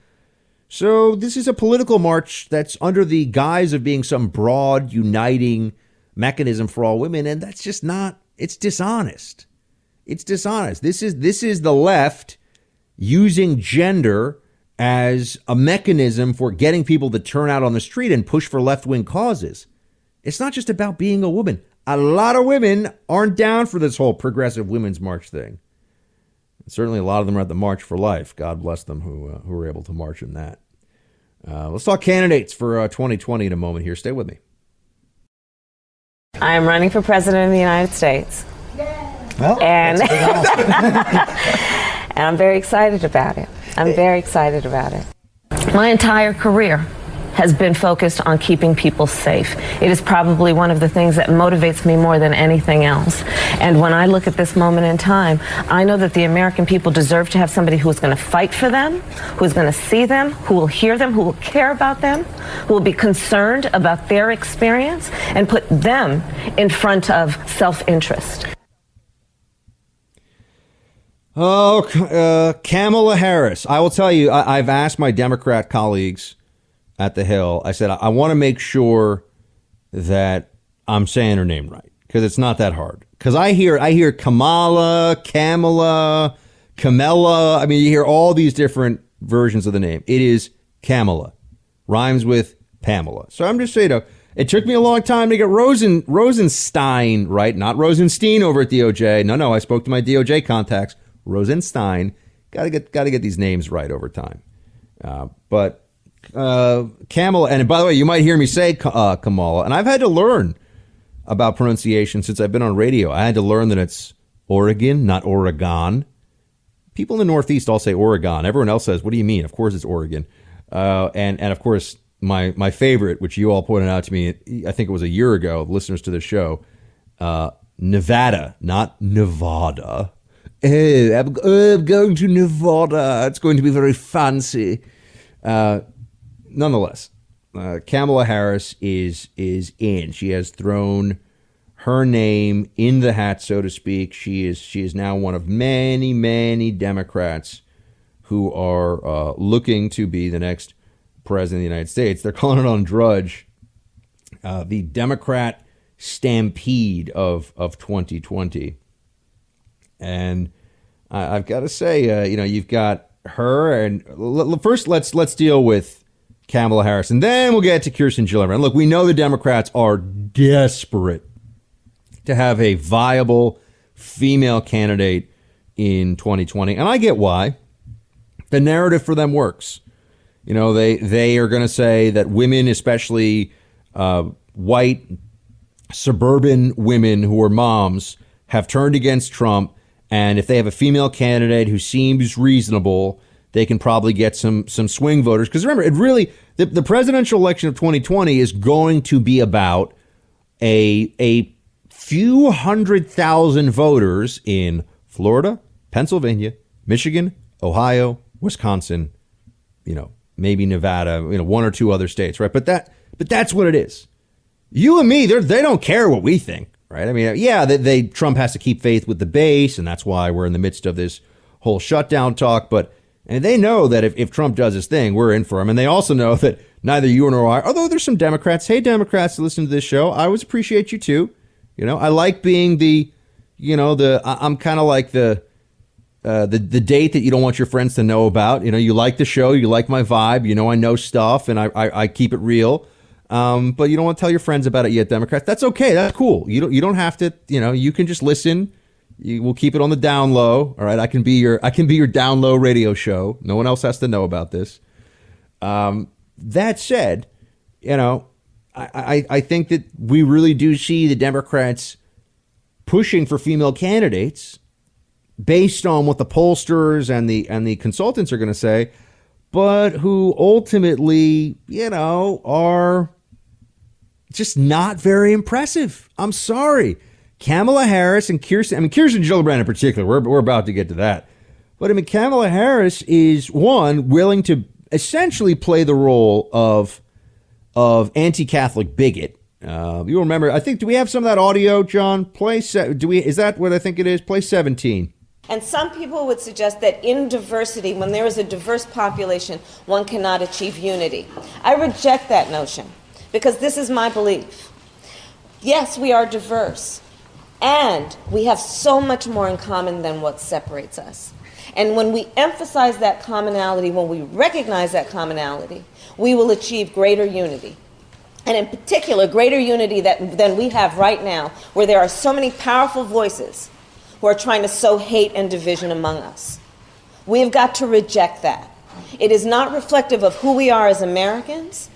So this is a political march that's under the guise of being some broad uniting mechanism for all women, and that's just not. It's dishonest. It's dishonest. This is this is the left using gender as a mechanism for getting people to turn out on the street and push for left wing causes. It's not just about being a woman. A lot of women aren't down for this whole progressive women's march thing. And certainly, a lot of them are at the March for Life. God bless them who uh, who were able to march in that. Uh, let's talk candidates for uh, 2020 in a moment. Here, stay with me. I am running for president of the United States. Well, and, *laughs* and I'm very excited about it. I'm very excited about it. My entire career has been focused on keeping people safe. It is probably one of the things that motivates me more than anything else. And when I look at this moment in time, I know that the American people deserve to have somebody who is going to fight for them, who is going to see them, who will hear them, who will care about them, who will be concerned about their experience, and put them in front of self interest. Oh, uh, Kamala Harris. I will tell you, I, have asked my Democrat colleagues at the Hill. I said I, want to make sure that I'm saying her name right because it's not that hard. Because I hear I hear Kamala, Kamala, Kamala. I mean, you hear all these different versions of the name. It is Kamala, rhymes with Pamela. So I'm just saying, know, it took me a long time to get Rosen Rosenstein right, not Rosenstein over at DOJ. No, no, I spoke to my DOJ contacts. Rosenstein. Got to get got to get these names right over time. Uh, but uh, Kamala, and by the way, you might hear me say uh, Kamala, and I've had to learn about pronunciation since I've been on radio. I had to learn that it's Oregon, not Oregon. People in the Northeast all say Oregon. Everyone else says, "What do you mean?" Of course, it's Oregon. Uh, and and of course, my my favorite, which you all pointed out to me, I think it was a year ago, listeners to the show, uh, Nevada, not Nevada. Oh, I'm, oh, I'm, going to Nevada. It's going to be very fancy. Uh, nonetheless, uh, Kamala Harris is is in. She has thrown her name in the hat, so to speak. She is she is now one of many many Democrats who are uh, looking to be the next president of the United States. They're calling it on Drudge uh, the Democrat stampede of of 2020. And I, have got to say, uh, you know, you've got her, and l- first let's let's deal with Kamala Harris, and then we'll get to Kirsten Gillibrand. Look, we know the Democrats are desperate to have a viable female candidate in 2020, and I get why. The narrative for them works. You know, they they are going to say that women, especially uh, white suburban women who are moms, have turned against Trump and if they have a female candidate who seems reasonable, they can probably get some some swing voters. Because remember, it really the, the presidential election of 2020 is going to be about a a few hundred thousand voters in Florida, Pennsylvania, Michigan, Ohio, Wisconsin, you know, maybe Nevada, you know, one or two other states, right? But that but that's what it is. You and me, they they don't care what we think right? I mean, yeah, they, they, Trump has to keep faith with the base, and that's why we're in the midst of this whole shutdown talk. But and they know that if, if Trump does his thing, we're in for him, and they also know that neither you nor I, although there's some Democrats, hey Democrats, listen to this show, I always appreciate you too. You know, I like being the, you know, the I'm kind of like the. Uh, the the date that you don't want your friends to know about. You know, you like the show, you like my vibe. You know, I know stuff, and I I, I keep it real. Um, but you don't want to tell your friends about it yet, Democrats. That's okay. That's cool. You don't you don't have to. You know, you can just listen. You will keep it on the down low. All right. I can be your I can be your down low radio show. No one else has to know about this. Um, that said, you know, I, I, I think that we really do see the Democrats pushing for female candidates based on what the pollsters and the and the consultants are going to say, but who ultimately, you know, are just not very impressive. I'm sorry. Kamala Harris and Kirsten, I mean, Kirsten Gillibrand in particular, we're, we're about to get to that. But I mean, Kamala Harris is one willing to essentially play the role of of anti-Catholic bigot. Uh, you remember? I think. Do we have some of that audio, John? Play. Se- do we? Is that what I think it is? Play seventeen. And some people would suggest that in diversity, when there is a diverse population, one cannot achieve unity. I reject that notion because this is my belief. Yes, we are diverse, and we have so much more in common than what separates us. And when we emphasize that commonality, when we recognize that commonality, we will achieve greater unity. And in particular, greater unity that, than we have right now, where there are so many powerful voices who are trying to sow hate and division among us. We have got to reject that. It is not reflective of who we are as Americans,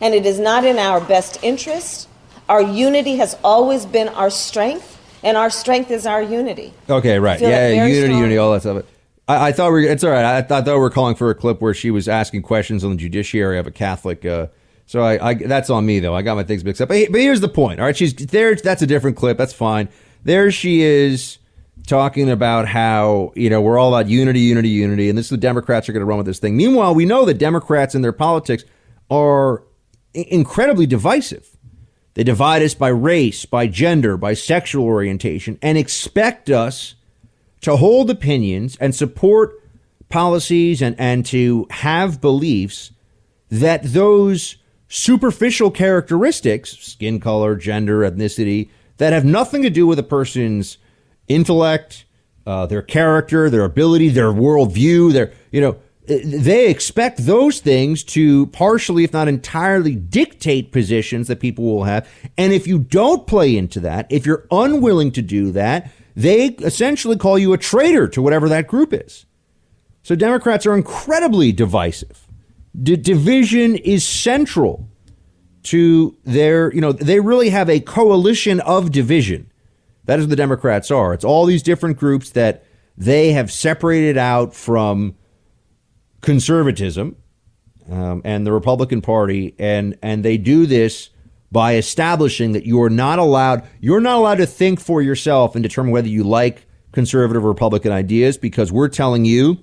and it is not in our best interest. Our unity has always been our strength, and our strength is our unity. Okay, right. Yeah, very unity, strongly. unity, all that stuff. I, I thought we are it's all right. I, thought we were calling for a clip where she was asking questions on the judiciary of a Catholic. Uh, so I, I that's on me though. I got my things mixed up. But, but here's the point. All right, she's there. That's a different clip. That's fine. There she is talking about how you know we're all about unity, unity, unity, and this is the Democrats are going to run with this thing. Meanwhile, we know that Democrats and their politics are i- incredibly divisive. They divide us by race, by gender, by sexual orientation, and expect us to hold opinions and support policies and, and to have beliefs that those superficial characteristics, skin color, gender, ethnicity, that have nothing to do with a person's intellect, uh, their character, their ability, their worldview, their, you know, they expect those things to partially, if not entirely, dictate positions that people will have. And if you don't play into that, if you're unwilling to do that, they essentially call you a traitor to whatever that group is. So Democrats are incredibly divisive. D- division is central to their, you know, they really have a coalition of division. That is what the Democrats are. It's all these different groups that they have separated out from conservatism um, and the Republican Party, and and they do this by establishing that you are not allowed you're not allowed to think for yourself and determine whether you like conservative or Republican ideas because we're telling you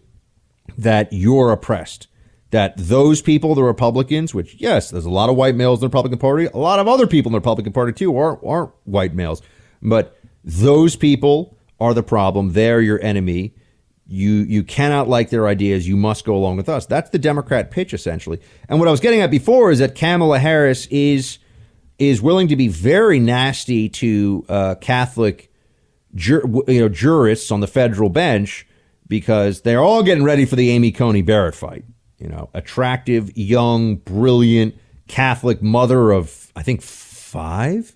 that you're oppressed. That those people, the Republicans, which yes, there's a lot of white males in the Republican Party, a lot of other people in the Republican Party too aren't, aren't white males, but those people are the problem. They're your enemy. You you cannot like their ideas. You must go along with us. That's the Democrat pitch essentially. And what I was getting at before is that Kamala Harris is is willing to be very nasty to uh, Catholic you know jurists on the federal bench because they're all getting ready for the Amy Coney Barrett fight. You know, attractive, young, brilliant Catholic mother of I think five,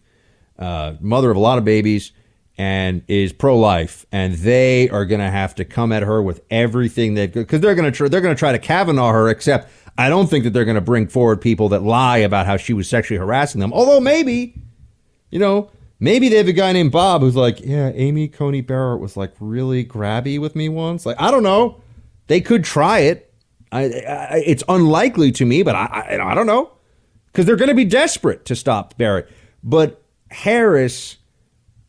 uh, mother of a lot of babies, and is pro-life, and they are going to have to come at her with everything that because they're going to try, they're going to try to Kavanaugh her. Except I don't think that they're going to bring forward people that lie about how she was sexually harassing them. Although maybe, you know, maybe they have a guy named Bob who's like, yeah, Amy Coney Barrett was like really grabby with me once. Like I don't know, they could try it. I, I it's unlikely to me, but I I, I don't know because they're going to be desperate to stop Barrett. But Harris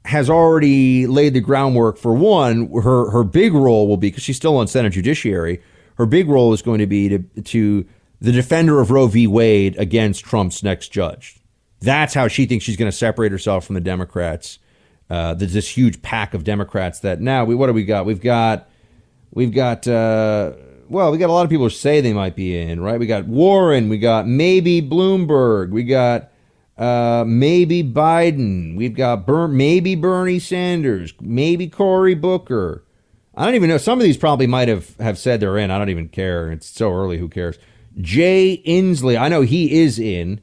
has already laid the groundwork for one. Her her big role will be because she's still on Senate Judiciary. Her big role is going to be to to the defender of Roe v. Wade against Trump's next judge. That's how she thinks she's going to separate herself from the Democrats. Uh, there's this huge pack of Democrats that now we what do we got? We've got we've got uh, well, we got a lot of people who say they might be in, right? We got Warren, we got maybe Bloomberg, we got uh, maybe Biden, we've got Ber- maybe Bernie Sanders, maybe Cory Booker. I don't even know. Some of these probably might have, have said they're in. I don't even care. It's so early. Who cares? Jay Inslee. I know he is in.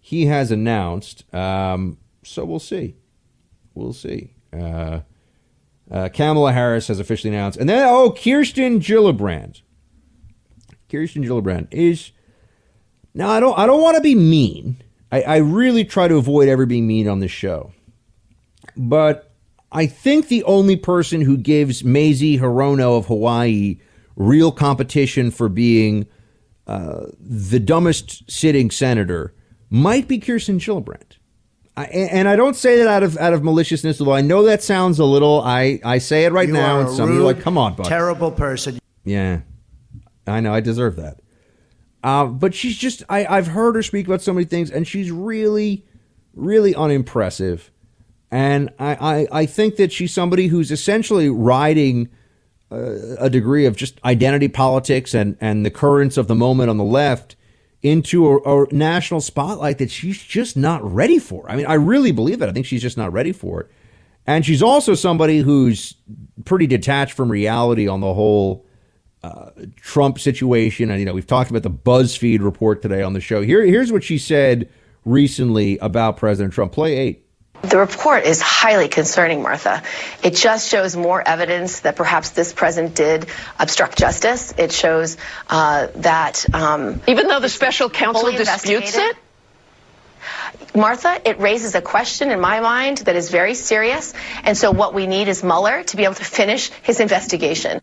He has announced. Um, so we'll see. We'll see. Uh, uh, Kamala Harris has officially announced. And then, oh, Kirsten Gillibrand. Kirsten Gillibrand is. Now, I don't, I don't want to be mean. I, I really try to avoid ever being mean on this show. But I think the only person who gives Mazie Hirono of Hawaii real competition for being uh, the dumbest sitting senator might be Kirsten Gillibrand. I, and I don't say that out of out of maliciousness, although I know that sounds a little. I, I say it right You now, and some of you are like, "Come on, Buck." terrible person. Yeah, I know. I deserve that. Uh, but she's just, I, I've heard her speak about so many things, and she's really, really unimpressive. And I, I, I think that she's somebody who's essentially riding uh, a degree of just identity politics and, and the currents of the moment on the left into a, a, national spotlight that she's just not ready for. I mean, I really believe that. I think she's just not ready for it. And she's also somebody who's pretty detached from reality on the whole uh, Trump situation. And, you know, we've talked about the BuzzFeed report today on the show. Here, here's what she said recently about President Trump. Play eight. The report is highly concerning, Martha. It just shows more evidence that perhaps this president did obstruct justice. It shows uh, that. Um, Even though the special counsel disputes it? Martha, it raises a question in my mind that is very serious. And so what we need is Mueller to be able to finish his investigation.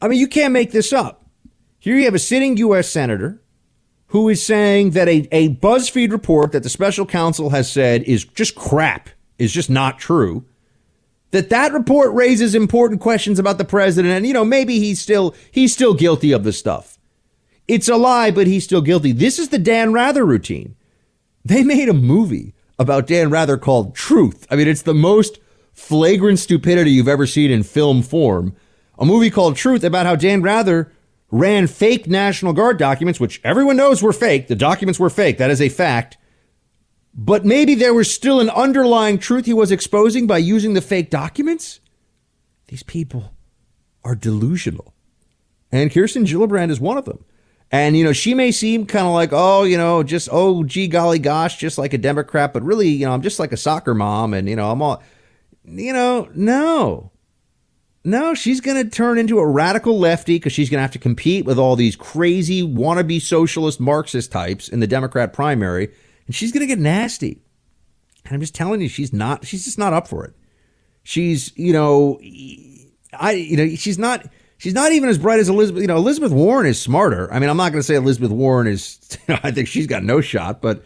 I mean, you can't make this up. Here you have a sitting U.S. senator who is saying that a, a BuzzFeed report that the special counsel has said is just crap, is just not true. That that report raises important questions about the president, and you know maybe he's still he's still guilty of the stuff. It's a lie, but he's still guilty. This is the Dan Rather routine. They made a movie about Dan Rather called Truth. I mean, it's the most flagrant stupidity you've ever seen in film form. A movie called Truth about how Dan Rather ran fake National Guard documents, which everyone knows were fake. The documents were fake. That is a fact. But maybe there was still an underlying truth he was exposing by using the fake documents. These people are delusional. And Kirsten Gillibrand is one of them. And, you know, she may seem kind of like, oh, you know, just, oh, gee, golly gosh, just like a Democrat. But really, you know, I'm just like a soccer mom. And, you know, I'm all, you know, no. No, she's going to turn into a radical lefty because she's going to have to compete with all these crazy wannabe socialist Marxist types in the Democrat primary, and she's going to get nasty. And I'm just telling you, she's not. She's just not up for it. She's, you know, I, you know, she's not. She's not even as bright as Elizabeth. You know, Elizabeth Warren is smarter. I mean, I'm not going to say Elizabeth Warren is. You *laughs* know, I think she's got no shot, but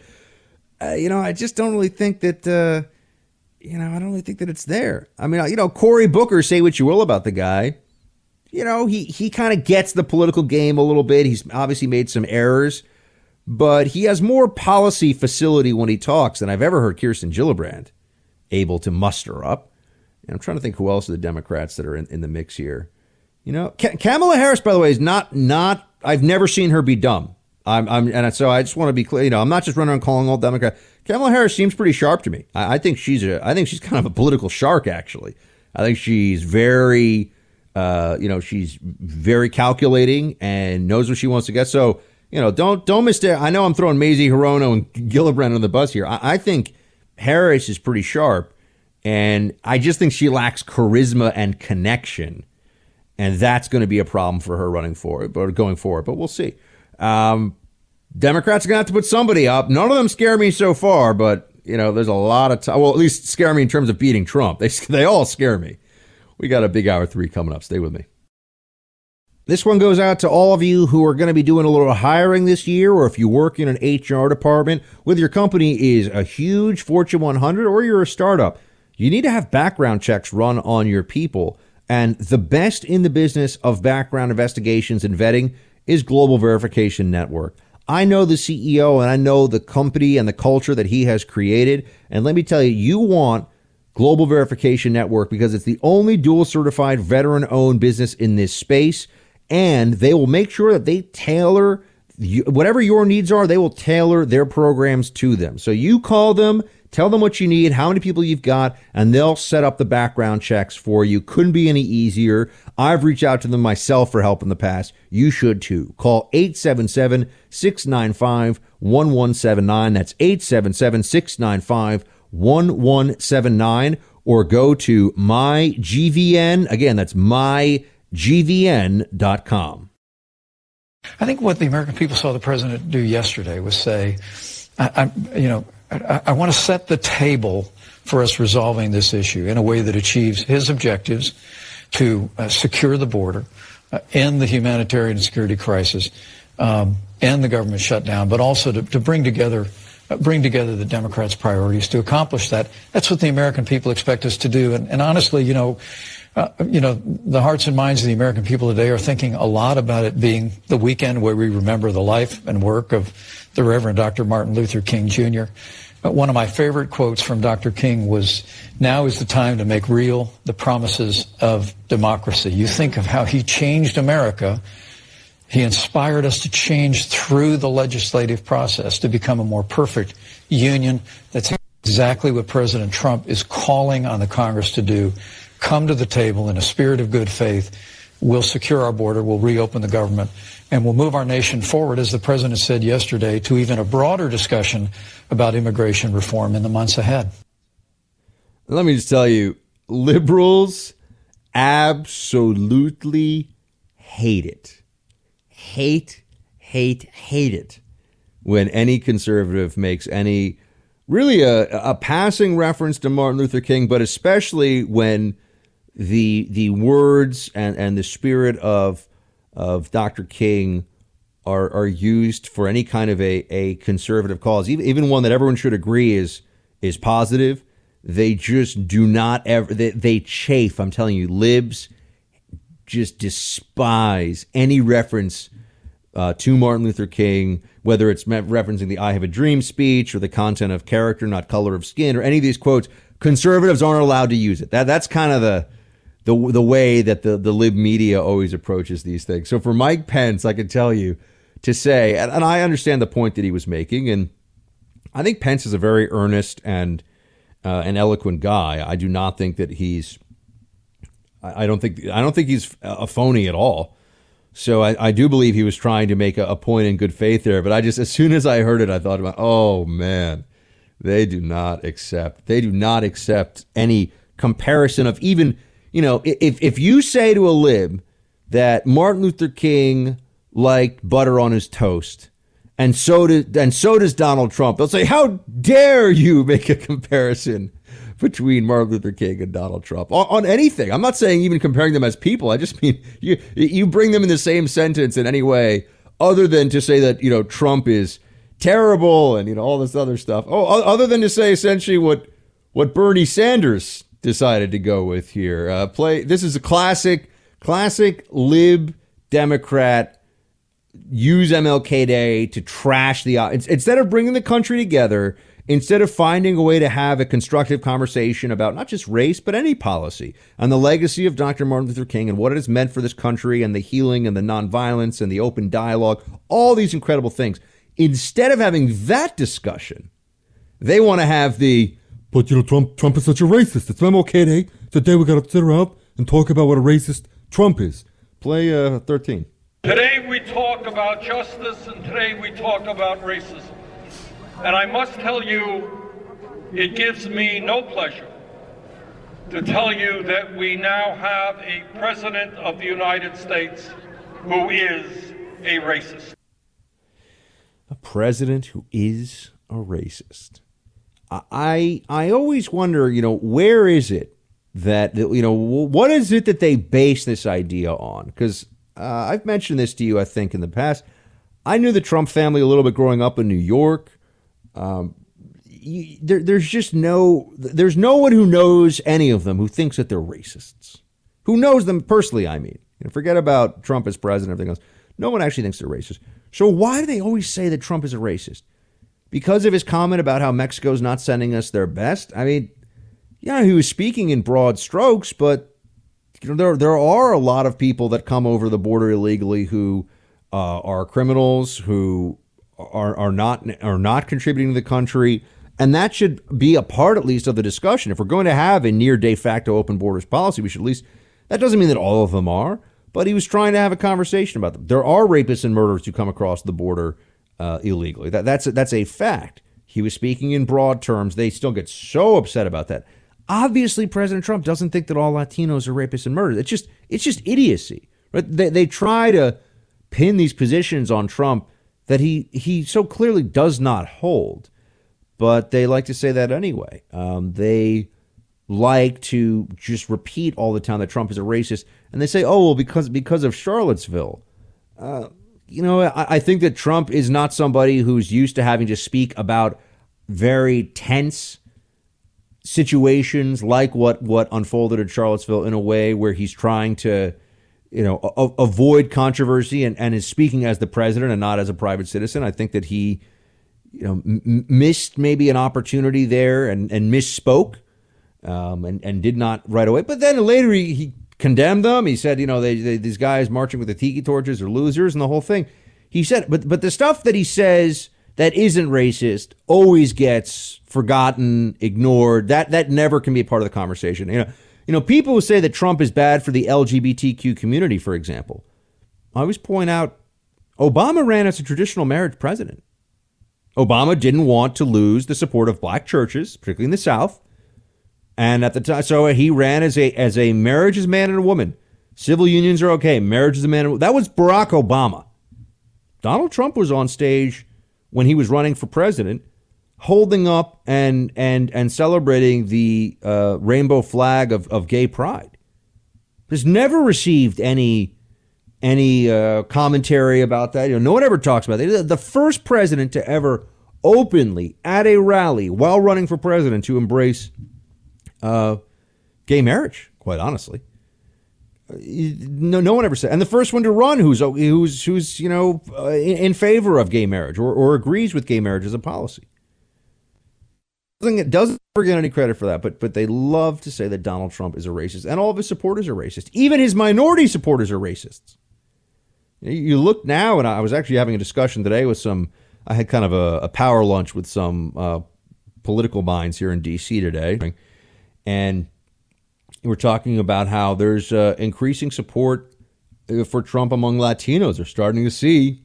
uh, you know, I just don't really think that. Uh, you know, I don't really think that it's there. I mean, uh, you know, Cory Booker, say what you will about the guy. You know, he, he kind of gets the political game a little bit. He's obviously made some errors, but he has more policy facility when he talks than I've ever heard Kirsten Gillibrand able to muster up. And I'm trying to think who else are the Democrats that are in, in the mix here. You know, Kamala Harris, by the way, is not not. I've never seen her be dumb. I'm, I'm, and so I just want to be clear. You know, I'm not just running around calling all Democrats. Kamala Harris seems pretty sharp to me. I, I, think she's a, I think she's kind of a political shark. Actually, I think she's very, uh, you know, she's very calculating and knows what she wants to get. So, you know, don't don't mistake. I know I'm throwing Mazie Hirono and Gillibrand on the bus here. I, I think Harris is pretty sharp, and I just think she lacks charisma and connection, and that's going to be a problem for her running forward, but going forward. But we'll see. Um, Democrats are going to have to put somebody up. None of them scare me so far, but you know, there's a lot of time. Well, at least scare me in terms of beating Trump. They *laughs* they all scare me. We got a big hour three coming up. Stay with me. This one goes out to all of you who are going to be doing a little hiring this year, or if you work in an HR department, whether your company is a huge Fortune 100 or you're a startup, you need to have background checks run on your people. And the best in the business of background investigations and vetting is Global Verification Network. I know the CEO and I know the company and the culture that he has created. And let me tell you, you want Global Verification Network because it's the only dual certified veteran owned business in this space. And they will make sure that they tailor whatever your needs are, they will tailor their programs to them. So you call them, tell them what you need, how many people you've got, and they'll set up the background checks for you. Couldn't be any easier. I've reached out to them myself for help in the past. You should too. Call 877 695 1179. That's 877 695 1179. Or go to mygvn. Again, that's mygvn.com. I think what the American people saw the president do yesterday was say, I, I you know, I, I want to set the table for us resolving this issue in a way that achieves his objectives to uh, secure the border, uh, end the humanitarian security crisis, um, end the government shutdown, but also to, to bring together uh, bring together the Democrats' priorities to accomplish that. That's what the American people expect us to do. And, and honestly, you know, uh, you know, the hearts and minds of the American people today are thinking a lot about it being the weekend where we remember the life and work of the Reverend Dr. Martin Luther King Jr. Uh, one of my favorite quotes from Dr. King was, now is the time to make real the promises of democracy. You think of how he changed America. He inspired us to change through the legislative process to become a more perfect union. That's exactly what President Trump is calling on the Congress to do. Come to the table in a spirit of good faith. We'll secure our border. We'll reopen the government and we'll move our nation forward, as the president said yesterday, to even a broader discussion about immigration reform in the months ahead. Let me just tell you, liberals absolutely hate it. Hate, hate, hate it when any conservative makes any really a, a passing reference to Martin Luther King, but especially when the the words and, and the spirit of of Dr. King are are used for any kind of a, a conservative cause, even even one that everyone should agree is is positive. They just do not ever they, they chafe. I'm telling you, libs just despise any reference uh, to Martin Luther King, whether it's referencing the "I Have a Dream" speech or the content of character, not color of skin, or any of these quotes. Conservatives aren't allowed to use it. That that's kind of the the the way that the the lib media always approaches these things. So for Mike Pence, I can tell you to say, and, and I understand the point that he was making, and I think Pence is a very earnest and uh, an eloquent guy. I do not think that he's. I, I don't think I don't think he's a phony at all. So I, I do believe he was trying to make a, a point in good faith there. But I just, as soon as I heard it, I thought about, oh man, they do not accept. They do not accept any comparison of even you know, if if you say to a lib that Martin Luther King liked butter on his toast, and so did and so does Donald Trump, they'll say, "How dare you *laughs* make a comparison?" between Martin Luther King and Donald Trump on, on, anything. I'm not saying even comparing them as people. I just mean you you bring them in the same sentence in any way other than to say that you know Trump is terrible and you know all this other stuff. Oh, other than to say essentially what what Bernie Sanders decided to go with here. Uh, play. This is a classic, classic lib Democrat. Use MLK Day to trash the instead of bringing the country together. Instead of finding a way to have a constructive conversation about not just race, but any policy and the legacy of Dr. Martin Luther King and what it has meant for this country and the healing and the nonviolence and the open dialogue, all these incredible things. Instead of having that discussion, they want to have the but you know, Trump Trump is such a racist. It's MLK Day. Today we got to sit around and talk about what a racist Trump is. Play uh, 13. Today we talk about justice, and today we talk about racism. And I must tell you, it gives me no pleasure to tell you that we now have a president of the United States who is a racist. A president who is a racist. I I always wonder, you know, where is it that you know what is it that they base this idea on? Because uh, I've mentioned this to you, I think, in the past. I knew the Trump family a little bit growing up in New York. Um, you, there, there's just no there's no one who knows any of them who thinks that they're racists. Who knows them personally? I mean, you know, forget about Trump as president, and everything else. No one actually thinks they're racist. So why do they always say that Trump is a racist? Because of his comment about how Mexico's not sending us their best. I mean, yeah, he was speaking in broad strokes, but you know, there there are a lot of people that come over the border illegally who uh, are criminals who are are not are not contributing to the country. And that should be a part, at least, of the discussion. If we're going to have a near de facto open borders policy, we should at least. That doesn't mean that all of them are, but he was trying to have a conversation about them. There are rapists and murderers who come across the border uh, illegally. That, that's, a, that's a fact. He was speaking in broad terms. They still get so upset about that. Obviously, President Trump doesn't think that all Latinos are rapists and murderers. It's just it's just idiocy. Right? They, they try to pin these positions on Trump that he he so clearly does not hold, but they like to say that anyway. Um, they like to just repeat all the time that Trump is a racist, and they say, "Oh, well, because because of Charlottesville." Uh, you know, I, I think that Trump is not somebody who's used to having to speak about very tense situations like what what unfolded in Charlottesville in a way where he's trying to you know a- avoid controversy and, and is speaking as the president and not as a private citizen i think that he you know, m- missed maybe an opportunity there and, and misspoke um, and, and did not right away. But then later he, he condemned them. He said, you know, they, they, these guys marching with the tiki torches are losers and the whole thing. He said, but but the stuff that he says that isn't racist always gets forgotten, ignored. That that never can be a part of the conversation. You know, you know, people who say that Trump is bad for the LGBTQ community, for example, I always point out Obama ran as a traditional marriage president. Obama didn't want to lose the support of black churches, particularly in the South. And at the time, so he ran as a as a marriage is man and a woman. Civil unions are okay. Marriage is a man. And, that was Barack Obama. Donald Trump was on stage when he was running for president, holding up and and and celebrating the uh, rainbow flag of, of gay pride. Has never received any any uh, commentary about that. You know, no one ever talks about it. The first president to ever openly at a rally while running for president to embrace uh, gay marriage. Quite honestly, no, no one ever said. And the first one to run, who's who's who's you know uh, in, in, favor of gay marriage or, or agrees with gay marriage as a policy. Doesn't doesn't ever get any credit for that, but but they love to say that Donald Trump is a racist, and all of his supporters are racist. Even his minority supporters are racists. You look now, and I was actually having a discussion today with some. I had kind of a, a power lunch with some uh, political minds here in D.C. today, and we're talking about how there's uh, increasing support uh, for Trump among Latinos. They're starting to see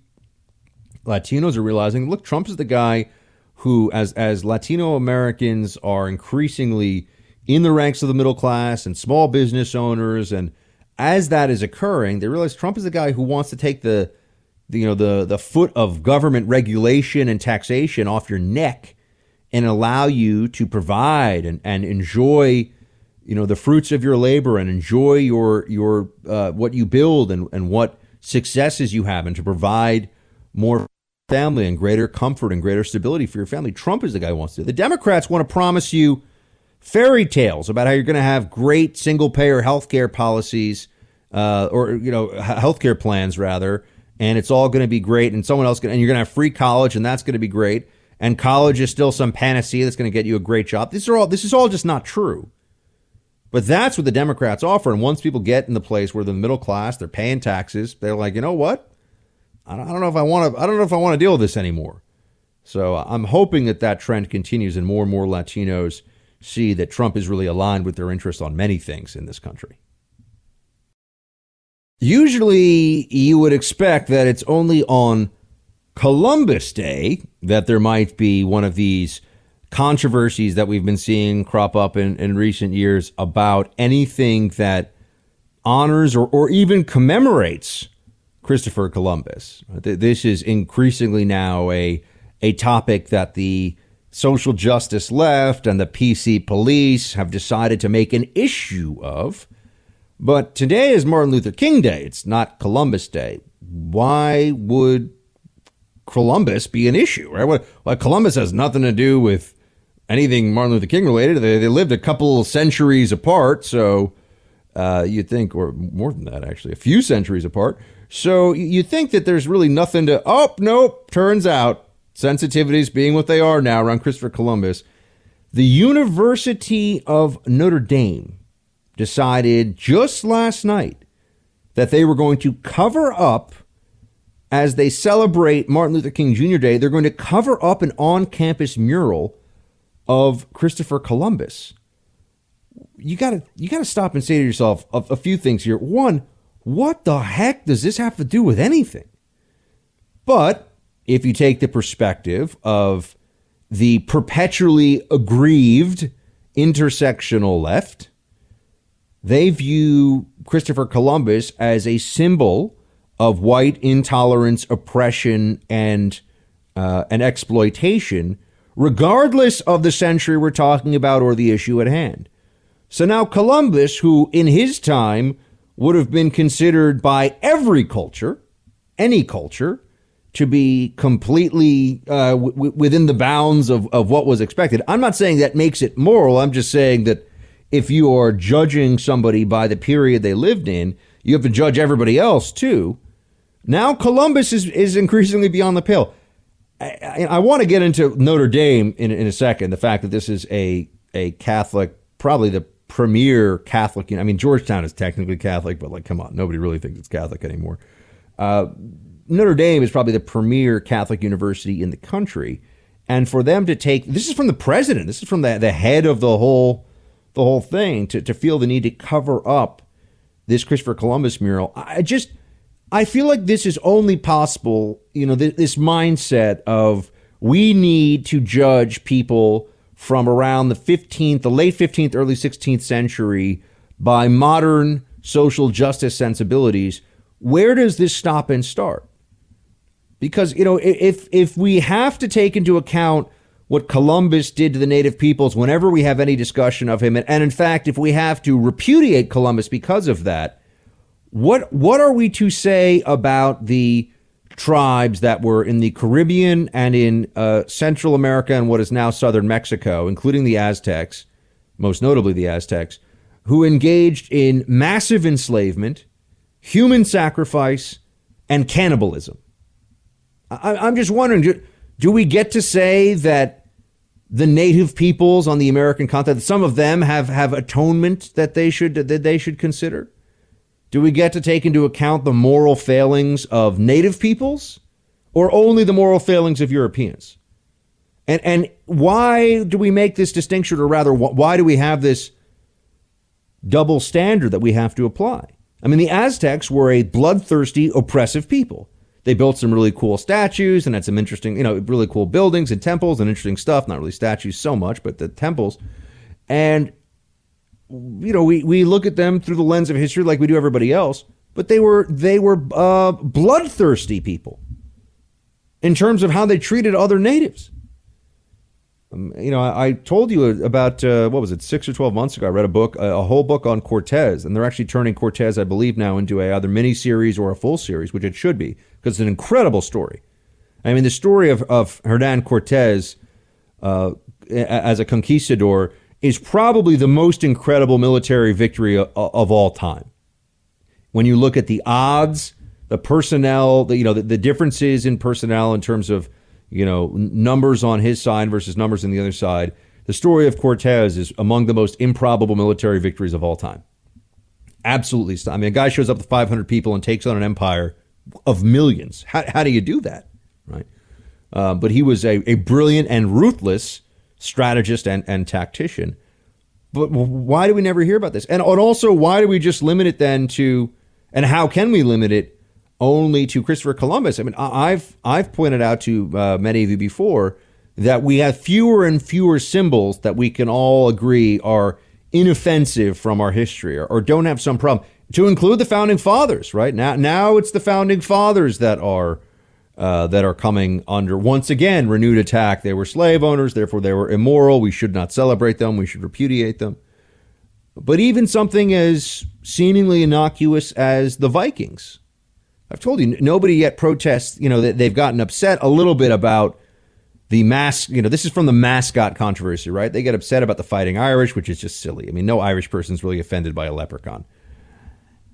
Latinos are realizing, look, Trump is the guy who, as as Latino Americans are increasingly in the ranks of the middle class and small business owners and as that is occurring, they realize Trump is the guy who wants to take the, the you know the the foot of government regulation and taxation off your neck and allow you to provide and, and enjoy you know the fruits of your labor and enjoy your your uh, what you build and, and what successes you have and to provide more family and greater comfort and greater stability for your family. Trump is the guy who wants to. The Democrats want to promise you fairy tales about how you're going to have great single payer health care policies uh, or you know health care plans rather, and it's all going to be great, and someone else and you're going to have free college, and that's going to be great, and college is still some panacea that's going to get you a great job. These are all this is all just not true. But that's what the Democrats offer, and once people get in the place where the middle class, they're paying taxes, they're like, you know what? I don't, I don't know if I want to. I don't know if I want to deal with this anymore. So uh, I'm hoping that that trend continues, and more and more Latinos see that Trump is really aligned with their interests on many things in this country. Usually, you would expect that it's only on Columbus Day that there might be one of these controversies that we've been seeing crop up in, in recent years about anything that honors or, or even commemorates Christopher Columbus. This is increasingly now a, a topic that the social justice left and the PC police have decided to make an issue of. But today is Martin Luther King Day. It's not Columbus Day. Why would Columbus be an issue, right? Well Columbus has nothing to do with anything Martin Luther King related. They, they lived a couple centuries apart, so uh, you'd think, or more than that, actually, a few centuries apart. So you think that there's really nothing to. Oh, nope. Turns out sensitivities being what they are now around Christopher Columbus. The University of Notre Dame decided just last night that they were going to cover up as they celebrate Martin Luther King Jr. Day, they're going to cover up an on campus mural of Christopher Columbus. You got to you got to stop and say to yourself a, a few things here. One, what the heck does this have to do with anything? But if you take the perspective of the perpetually aggrieved intersectional left, they view Christopher Columbus as a symbol of white intolerance, oppression, and uh, and exploitation, regardless of the century we're talking about or the issue at hand. So now Columbus, who in his time would have been considered by every culture, any culture, to be completely uh, w- within the bounds of, of what was expected. I'm not saying that makes it moral. I'm just saying that if you are judging somebody by the period they lived in, you have to judge everybody else too. Now Columbus is, is increasingly beyond the pale. I, I want to get into Notre Dame in, in a second. The fact that this is a a Catholic, probably the premier Catholic. I mean, Georgetown is technically Catholic, but like, come on, nobody really thinks it's Catholic anymore. Uh, Notre Dame is probably the premier Catholic university in the country, and for them to take this is from the president, this is from the the head of the whole the whole thing to to feel the need to cover up this Christopher Columbus mural. I just I feel like this is only possible, you know, th- this mindset of we need to judge people from around the 15th, the late 15th, early 16th century by modern social justice sensibilities. Where does this stop and start? Because, you know, if if we have to take into account what Columbus did to the native peoples whenever we have any discussion of him, and, and in fact, if we have to repudiate Columbus because of that, what what are we to say about the tribes that were in the Caribbean and in uh, Central America and what is now southern Mexico, including the Aztecs, most notably the Aztecs, who engaged in massive enslavement, human sacrifice, and cannibalism? I, am just wondering do, do we get to say that the native peoples on the American continent, some of them have, have atonement that they should that they should consider? Do we get to take into account the moral failings of native peoples or only the moral failings of Europeans? And, and why do we make this distinction, or rather, why do we have this double standard that we have to apply? I mean, the Aztecs were a bloodthirsty, oppressive people. They built some really cool statues and had some interesting, you know, really cool buildings and temples and interesting stuff. Not really statues so much, but the temples. And you know, we, we look at them through the lens of history like we do everybody else, but they were they were uh, bloodthirsty people in terms of how they treated other natives. Um, you know, I, I, told you about uh, what was it, six or twelve months ago? I read a book, a, a, whole book on Cortez, and they're actually turning Cortez, I believe, now into a either mini series or a full series, which it should be because it's an incredible story. I mean, the story of of Hernan Cortez uh, as a conquistador is probably the most incredible military victory of, of all time. When you look at the odds, the personnel, the, you know, the, the differences in personnel in terms of, you know, numbers on his side versus numbers on the other side, the story of Cortez is among the most improbable military victories of all time. Absolutely. I mean, a guy shows up with 500 people and takes on an empire of millions. How, how do you do that? Right. Uh, but he was a, a brilliant and ruthless strategist and, and tactician. But why do we never hear about this? And, and also, why do we just limit it then to, and how can we limit it only to Christopher Columbus? I mean, I've I've pointed out to uh, many of you before that we have fewer and fewer symbols that we can all agree are inoffensive from our history or, or don't have some problem. To include the founding fathers, right now, now it's the founding fathers that are uh, that are coming under once again renewed attack. They were slave owners, therefore they were immoral. We should not celebrate them. We should repudiate them. But even something as seemingly innocuous as the Vikings, I've told you nobody yet protests. You know that they've gotten upset a little bit about the mask. You know this is from the mascot controversy, right? They get upset about the Fighting Irish, which is just silly. I mean, no Irish person's really offended by a leprechaun.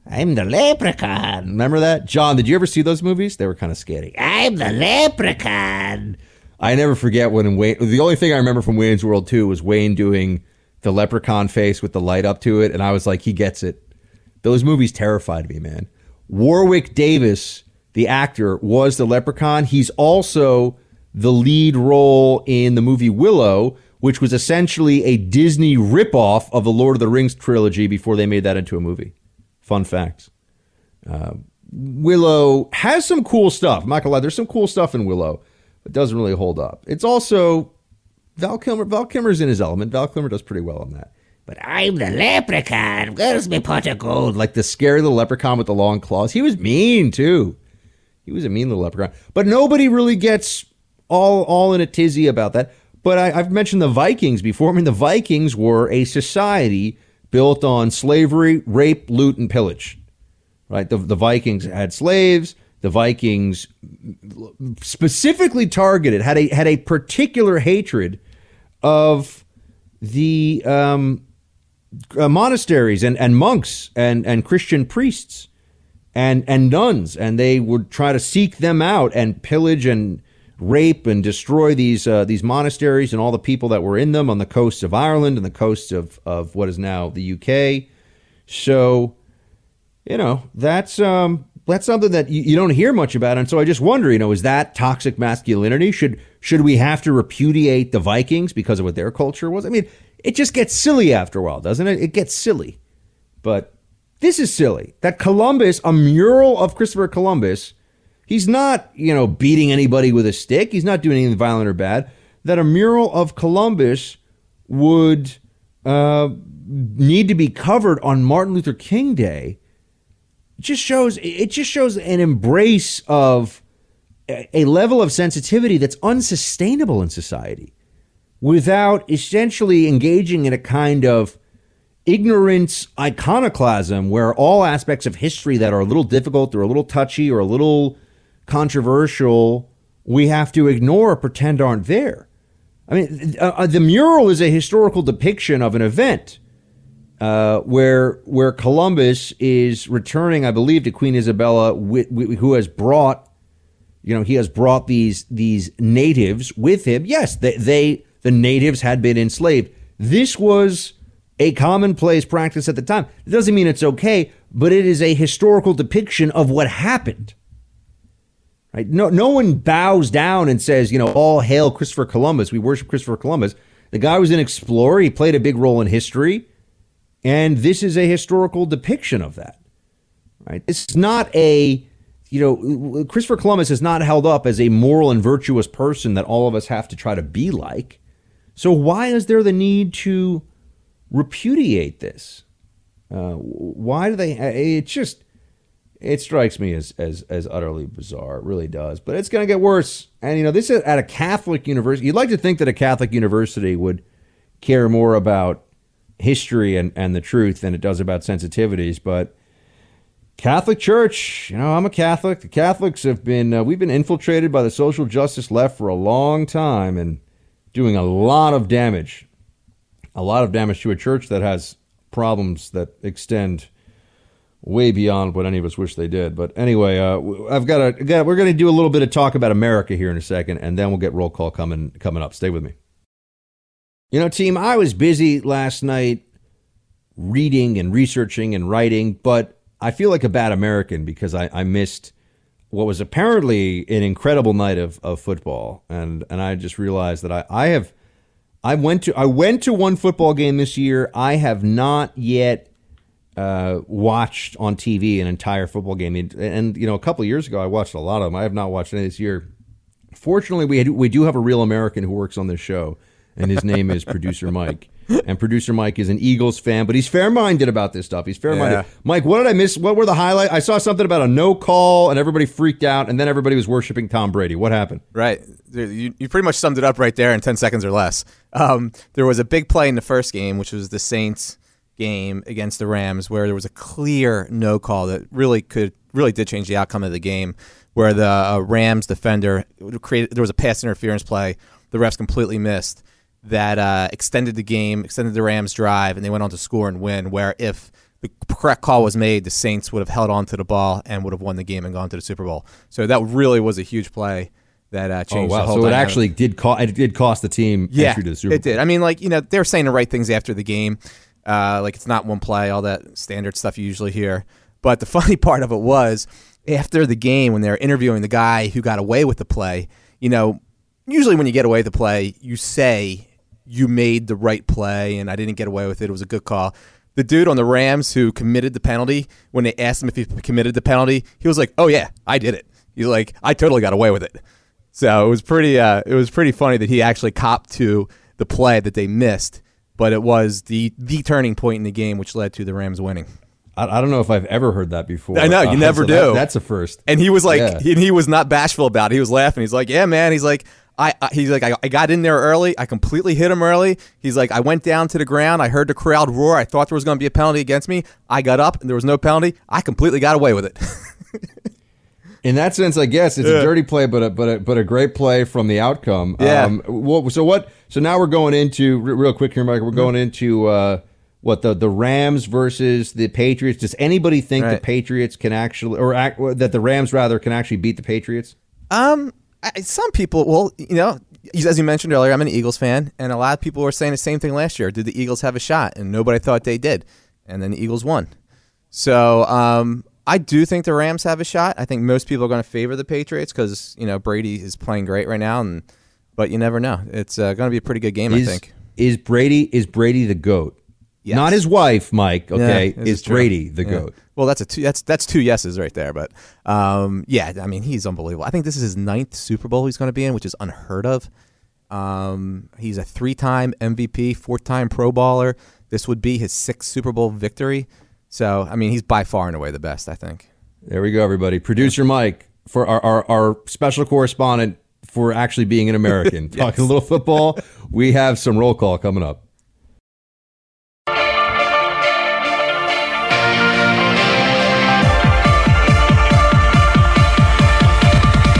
I'm the leprechaun. Remember that? John, did you ever see those movies? They were kind of scary. I'm the leprechaun. I never forget when Wayne, the only thing I remember from Wayne's World 2 was Wayne doing the leprechaun face with the light up to it. And I was like, he gets it. Those movies terrified me, man. Warwick Davis, the actor, was the leprechaun. He's also the lead role in the movie Willow, which was essentially a Disney ripoff of the Lord of the Rings trilogy before they made that into a movie. Fun facts. Uh, Willow has some cool stuff. I'm not gonna lie, there's some cool stuff in Willow, but doesn't really hold up. It's also Val Kilmer. Val Kilmer's in his element. Val Kilmer does pretty well on that. But I'm the leprechaun. Where's my pot of gold? Like the scary little leprechaun with the long claws. He was mean too. He was a mean little leprechaun. But nobody really gets all all in a tizzy about that. But I, I've mentioned the Vikings before. I mean, the Vikings were a society built on slavery, rape, loot, and pillage. Right? The, the Vikings had slaves. The Vikings specifically targeted had a had a particular hatred of the um, uh, monasteries and, and monks and, and Christian priests and and nuns, and they would try to seek them out and pillage and rape and destroy these uh, these monasteries and all the people that were in them on the coasts of Ireland and the coasts of of what is now the UK. So, you know, that's um, that's something that you, you don't hear much about. And so I just wonder, you know, is that toxic masculinity? Should should we have to repudiate the Vikings because of what their culture was? I mean, it just gets silly after a while, doesn't it? It gets silly. But this is silly. That Columbus, a mural of Christopher Columbus, he's not, you know, beating anybody with a stick. He's not doing anything violent or bad. That a mural of Columbus would uh, need to be covered on Martin Luther King Day just shows it just shows an embrace of a level of sensitivity that's unsustainable in society without essentially engaging in a kind of ignorance iconoclasm where all aspects of history that are a little difficult or a little touchy or a little controversial we have to ignore or pretend aren't there. I mean, uh, uh the mural is a historical depiction of an event uh, where where Columbus is returning, I believe, to Queen Isabella, who has brought, you know, he has brought these these natives with him. Yes, they, they the natives had been enslaved. This was a commonplace practice at the time. It doesn't mean it's okay, but it is a historical depiction of what happened. Right? No, no one bows down and says, you know, all hail Christopher Columbus. We worship Christopher Columbus. The guy was an explorer. He played a big role in history. And this is a historical depiction of that. Right? It's not a, you know, Christopher Columbus is not held up as a moral and virtuous person that all of us have to try to be like. So why is there the need to repudiate this? Uh, why do they? It's just it strikes me as as as utterly bizarre. It really does. But it's going to get worse. And you know, this is at a Catholic university. You'd like to think that a Catholic university would care more about history and, and the truth than it does about sensitivities. But Catholic Church, you know, I'm a Catholic. The Catholics have been, uh, we've been infiltrated by the social justice left for a long time and doing a lot of damage. A lot of damage to a church that has problems that extend way beyond what any of us wish they did. But anyway, uh, I've got a, we're going to do a little bit of talk about America here in a second, and then we'll get roll call coming coming up. Stay with me. You know, team, I was busy last night reading and researching and writing, but I feel like a bad American because I, I missed what was apparently an incredible night of, of football. And and I just realized that I, I have I went to I went to one football game this year. I have not yet uh, watched on TV an entire football game. And, and, you know, a couple years ago I watched a lot of them. I have not watched any this year. Fortunately, we had, we do have a real American who works on this show and his name is producer Mike. *laughs* And producer Mike is an Eagles fan, but he's fair-minded about this stuff. He's fair-minded. Yeah. Mike, what did I miss? What were the highlights? I saw something about a no call, and everybody freaked out, and then everybody was worshiping Tom Brady. What happened? Right, you, you pretty much summed it up right there in ten seconds or less. Um, there was a big play in the first game, which was the Saints game against the Rams, where there was a clear no call that really could really did change the outcome of the game. Where the uh, Rams defender created, there was a pass interference play, the refs completely missed that uh, extended the game, extended the Rams' drive, and they went on to score and win. Where if the correct call was made, the Saints would have held on to the ball and would have won the game and gone to the Super Bowl. So that really was a huge play that uh, changed oh, wow. the whole. So it actually did cost. It did cost the team yeah, entry to the Super Bowl. It did. I mean, like you know, they were saying the right things after the game. Uh, like it's not one play, all that standard stuff you usually hear. But the *laughs* funny part of it was after the game when they were interviewing the guy who got away with the play. You know, usually when you get away with the play, you say you made the right play and I didn't get away with it. It was a good call. The dude on the Rams who committed the penalty, when they asked him if he committed the penalty, he was like, "Oh yeah, I did it." He's like, "I totally got away with it." So it was pretty. Uh, it was pretty funny that he actually copped to the play that they missed, but it was the the turning point in the game, which led to the Rams winning. I, I don't know if I've ever heard that before. I know you uh, never so do. That, that's a first. And he was like, yeah. he, he was not bashful about it. He was laughing. He's like, "Yeah, man." He's like, I, I, he's like I, I, got in there early. I completely hit him early. He's like I went down to the ground. I heard the crowd roar. I thought there was going to be a penalty against me. I got up and there was no penalty. I completely got away with it. *laughs* in that sense, I guess it's yeah. a dirty play, but a, but a, but a great play from the outcome. Yeah. Um, so what? So now we're going into real quick here, Mike. We're mm-hmm. going into uh, what the the Rams versus the Patriots. Does anybody think right. the Patriots can actually, or act, that the Rams rather can actually beat the Patriots? Um, I, some people, well, you know, as you mentioned earlier, I'm an Eagles fan, and a lot of people were saying the same thing last year. Did the Eagles have a shot? And nobody thought they did, and then the Eagles won. So um, I do think the Rams have a shot. I think most people are going to favor the Patriots because you know Brady is playing great right now, and but you never know. It's uh, going to be a pretty good game, is, I think. Is Brady is Brady the goat? Yes. Not his wife, Mike. Okay, Yeah, this is. Brady the Yeah. goat? Well, that's a two, that's that's two yeses right there. But um, yeah, I mean he's unbelievable. I think this is his ninth Super Bowl he's going to be in, which is unheard of. Um, he's a three-time MVP, four-time Pro Bowler. This would be his sixth Super Bowl victory. So I mean he's by far and away the best. I think. There we go, everybody. Producer Mike for our, our, our special correspondent for actually being an American. *laughs* Talking a little football. We have some roll call coming up.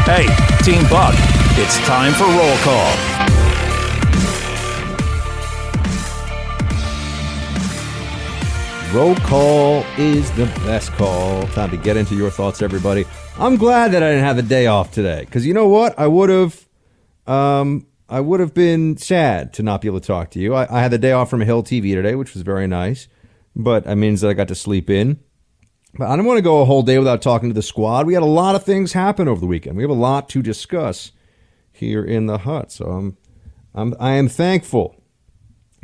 Hey, Team Buck, it's time for roll call. Roll call is the best call. Time to get into your thoughts, everybody. I'm glad that I didn't have a day off today because you know what? I would have, um, I would have been sad to not be able to talk to you. I, I had the day off from Hill TV today, which was very nice, but that means that I got to sleep in. But I don't want to go a whole day without talking to the squad. We had a lot of things happen over the weekend. We have a lot to discuss here in the hut. So I'm, I'm I am thankful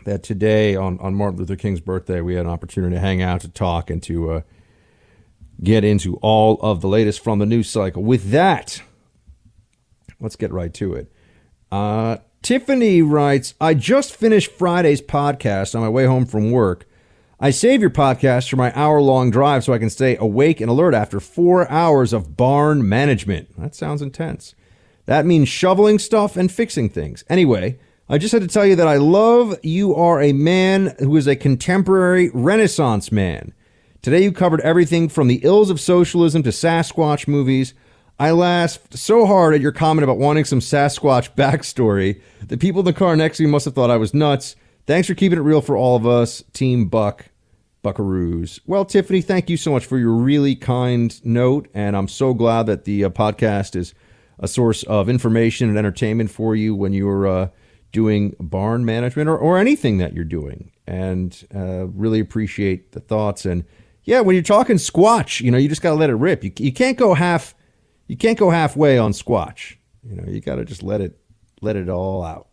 that today on, on Martin Luther King's birthday we had an opportunity to hang out, to talk, and to uh, get into all of the latest from the news cycle. With that, let's get right to it. Uh, Tiffany writes, I just finished Friday's podcast on my way home from work. I save your podcast for my hour long drive so I can stay awake and alert after four hours of barn management. That sounds intense. That means shoveling stuff and fixing things. Anyway, I just had to tell you that I love you are a man who is a contemporary Renaissance man. Today you covered everything from the ills of socialism to Sasquatch movies. I laughed so hard at your comment about wanting some Sasquatch *laughs* backstory. The people in the car next to me must have thought I was nuts. Thanks for keeping it real for all of us, Team Buck, Buckaroos. Well, Tiffany, thank you so much for your really kind note, and I'm so glad that the uh, podcast is a source of information and entertainment for you when you're uh, doing barn management or, or anything that you're doing. And uh, really appreciate the thoughts. And yeah, when you're talking Squatch, you know, you just got to let it rip. You, you can't go half, you can't go halfway on Squatch. You know, you got to just let it, let it all out.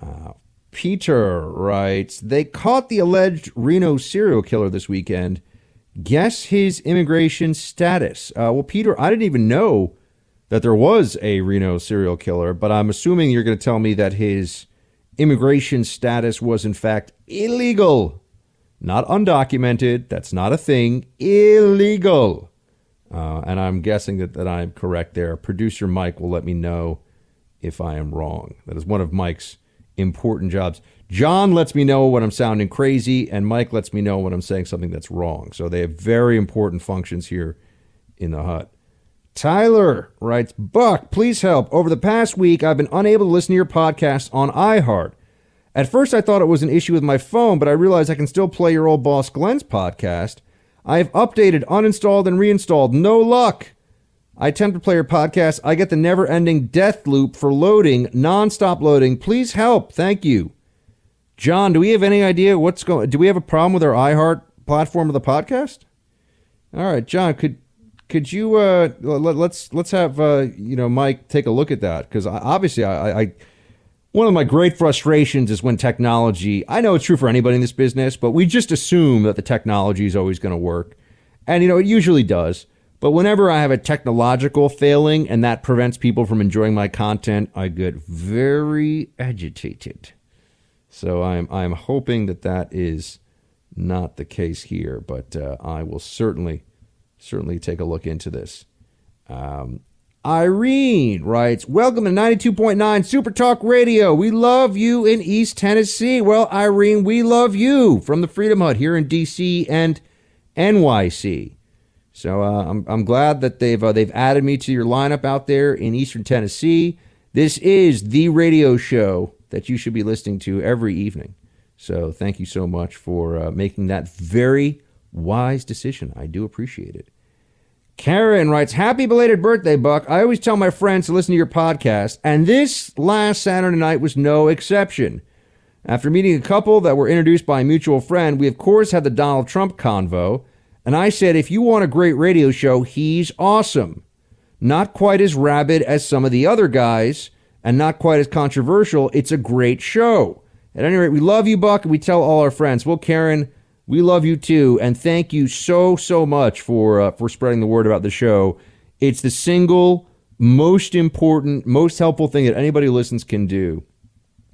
Uh, Peter writes, they caught the alleged Reno serial killer this weekend. Guess his immigration status. Uh, well, Peter, I didn't even know that there was a Reno serial killer, but I'm assuming you're going to tell me that his immigration status was in fact illegal, not undocumented. That's not a thing. Illegal. Uh, and I'm guessing that, that I'm correct there. Producer Mike will let me know if I am wrong. That is one of Mike's important jobs. John lets me know when I'm sounding crazy, and Mike lets me know when I'm saying something that's wrong. So they have very important functions here in the hut. Tyler writes, Buck, please help. Over the past week, I've been unable to listen to your podcast on iHeart. At first, I thought it was an issue with my phone, but I realized I can still play your old boss Glenn's podcast. I have updated, uninstalled, and reinstalled. No luck. I attempt to play your podcast. I get the never ending death loop for loading, non-stop loading. Please help. Thank you. John, do we have any idea what's going do we have a problem with our iHeart platform of the podcast? All right, John, could could you uh let, let's let's have uh you know Mike take a look at that because obviously I, I one of my great frustrations is when technology I know it's true for anybody in this business but we just assume that the technology is always going to work. And you know it usually does. But whenever I have a technological failing and that prevents people from enjoying my content I get very agitated. So I'm I'm hoping that that is not the case here but uh, I will certainly certainly take a look into this. Um, Irene writes, Welcome to 92.9 Super Talk Radio. We love you in East Tennessee. Well, Irene, we love you from the Freedom Hut here in D.C. and NYC. So uh, I'm, I'm glad that they've uh, they've added me to your lineup out there in Eastern Tennessee. This is the radio show that you should be listening to every evening. So thank you so much for uh, making that very wise decision. I do appreciate it. Karen writes, Happy belated birthday, Buck. I always tell my friends to listen to your podcast, and this last Saturday night was no exception. After meeting a couple that were introduced by a mutual friend, we of course had the Donald Trump convo, and I said, if you want a great radio show, he's awesome. Not quite as rabid as some of the other guys, and not quite as controversial. It's a great show. At any rate, we love you, Buck, and we tell all our friends. Well, Karen, we love you too, and thank you so so much for uh, for spreading the word about the show. It's the single most important, most helpful thing that anybody who listens can do,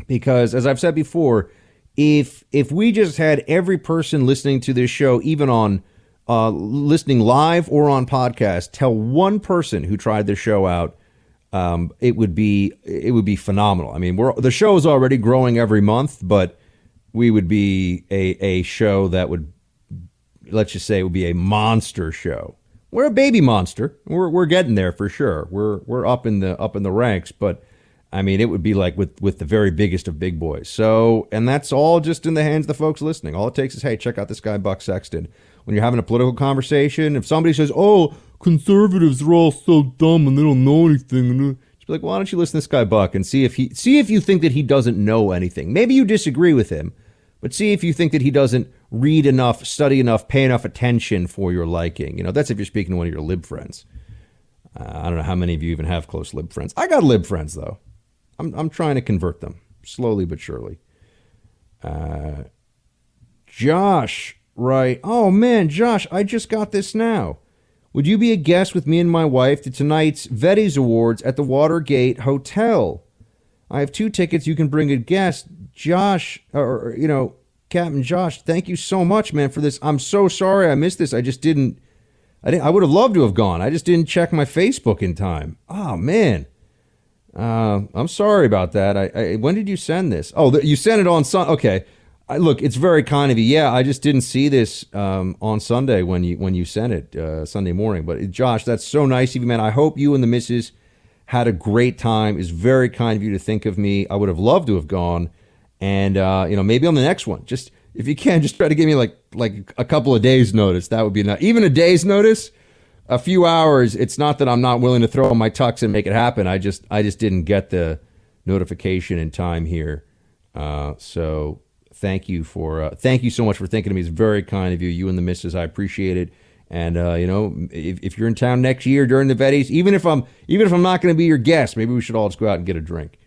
because as I've said before, if if we just had every person listening to this show, even on uh, listening live or on podcast, tell one person who tried the show out, um, it would be it would be phenomenal. I mean, we're the show is already growing every month, but we would be a, a show that would, let's just say, it would be a monster show. We're a baby monster. We're, we're getting there for sure. We're, we're up in the, up in the ranks, but I mean, it would be like with, with the very biggest of big boys. So, and that's all just in the hands of the folks listening. All it takes is, hey, check out this guy, Buck Sexton. When you're having a political conversation, if somebody says, oh, conservatives are all so dumb and they don't know anything, be like, why don't you listen to this guy Buck and see if he see if you think that he doesn't know anything. Maybe you disagree with him, but see if you think that he doesn't read enough, study enough, pay enough attention for your liking. You know, that's if you're speaking to one of your lib friends. Uh, I don't know how many of you even have close lib friends. I got lib friends though. I'm I'm trying to convert them slowly but surely. Uh, Josh, right? Oh man, Josh, I just got this now. Would you be a guest with me and my wife to tonight's Veddies Awards at the Watergate Hotel? I have two tickets. You can bring a guest. Josh, or, you know, Captain Josh, thank you so much, man, for this. I'm so sorry I missed this. I just didn't. I didn't. I would have loved to have gone. I just didn't check my Facebook in time. Oh man. Uh, I'm sorry about that. I, I, when did you send this? Oh, the, you sent it on Sun. Okay. I, look, it's very kind of you. Yeah, I just didn't see this um, on Sunday when you when you sent it uh, Sunday morning. But Josh, that's so nice of you, man. I hope you and the missus had a great time. It's very kind of you to think of me. I would have loved to have gone and uh, you know maybe on the next one just if you can just try to give me like like a couple of days notice that would be enough even a day's notice a few hours it's not that i'm not willing to throw on my tux and make it happen i just i just didn't get the notification in time here uh, so thank you for uh, thank you so much for thinking of me it's very kind of you you and the missus i appreciate it and uh, you know if, if you're in town next year during the veddies even if i'm even if i'm not going to be your guest maybe we should all just go out and get a drink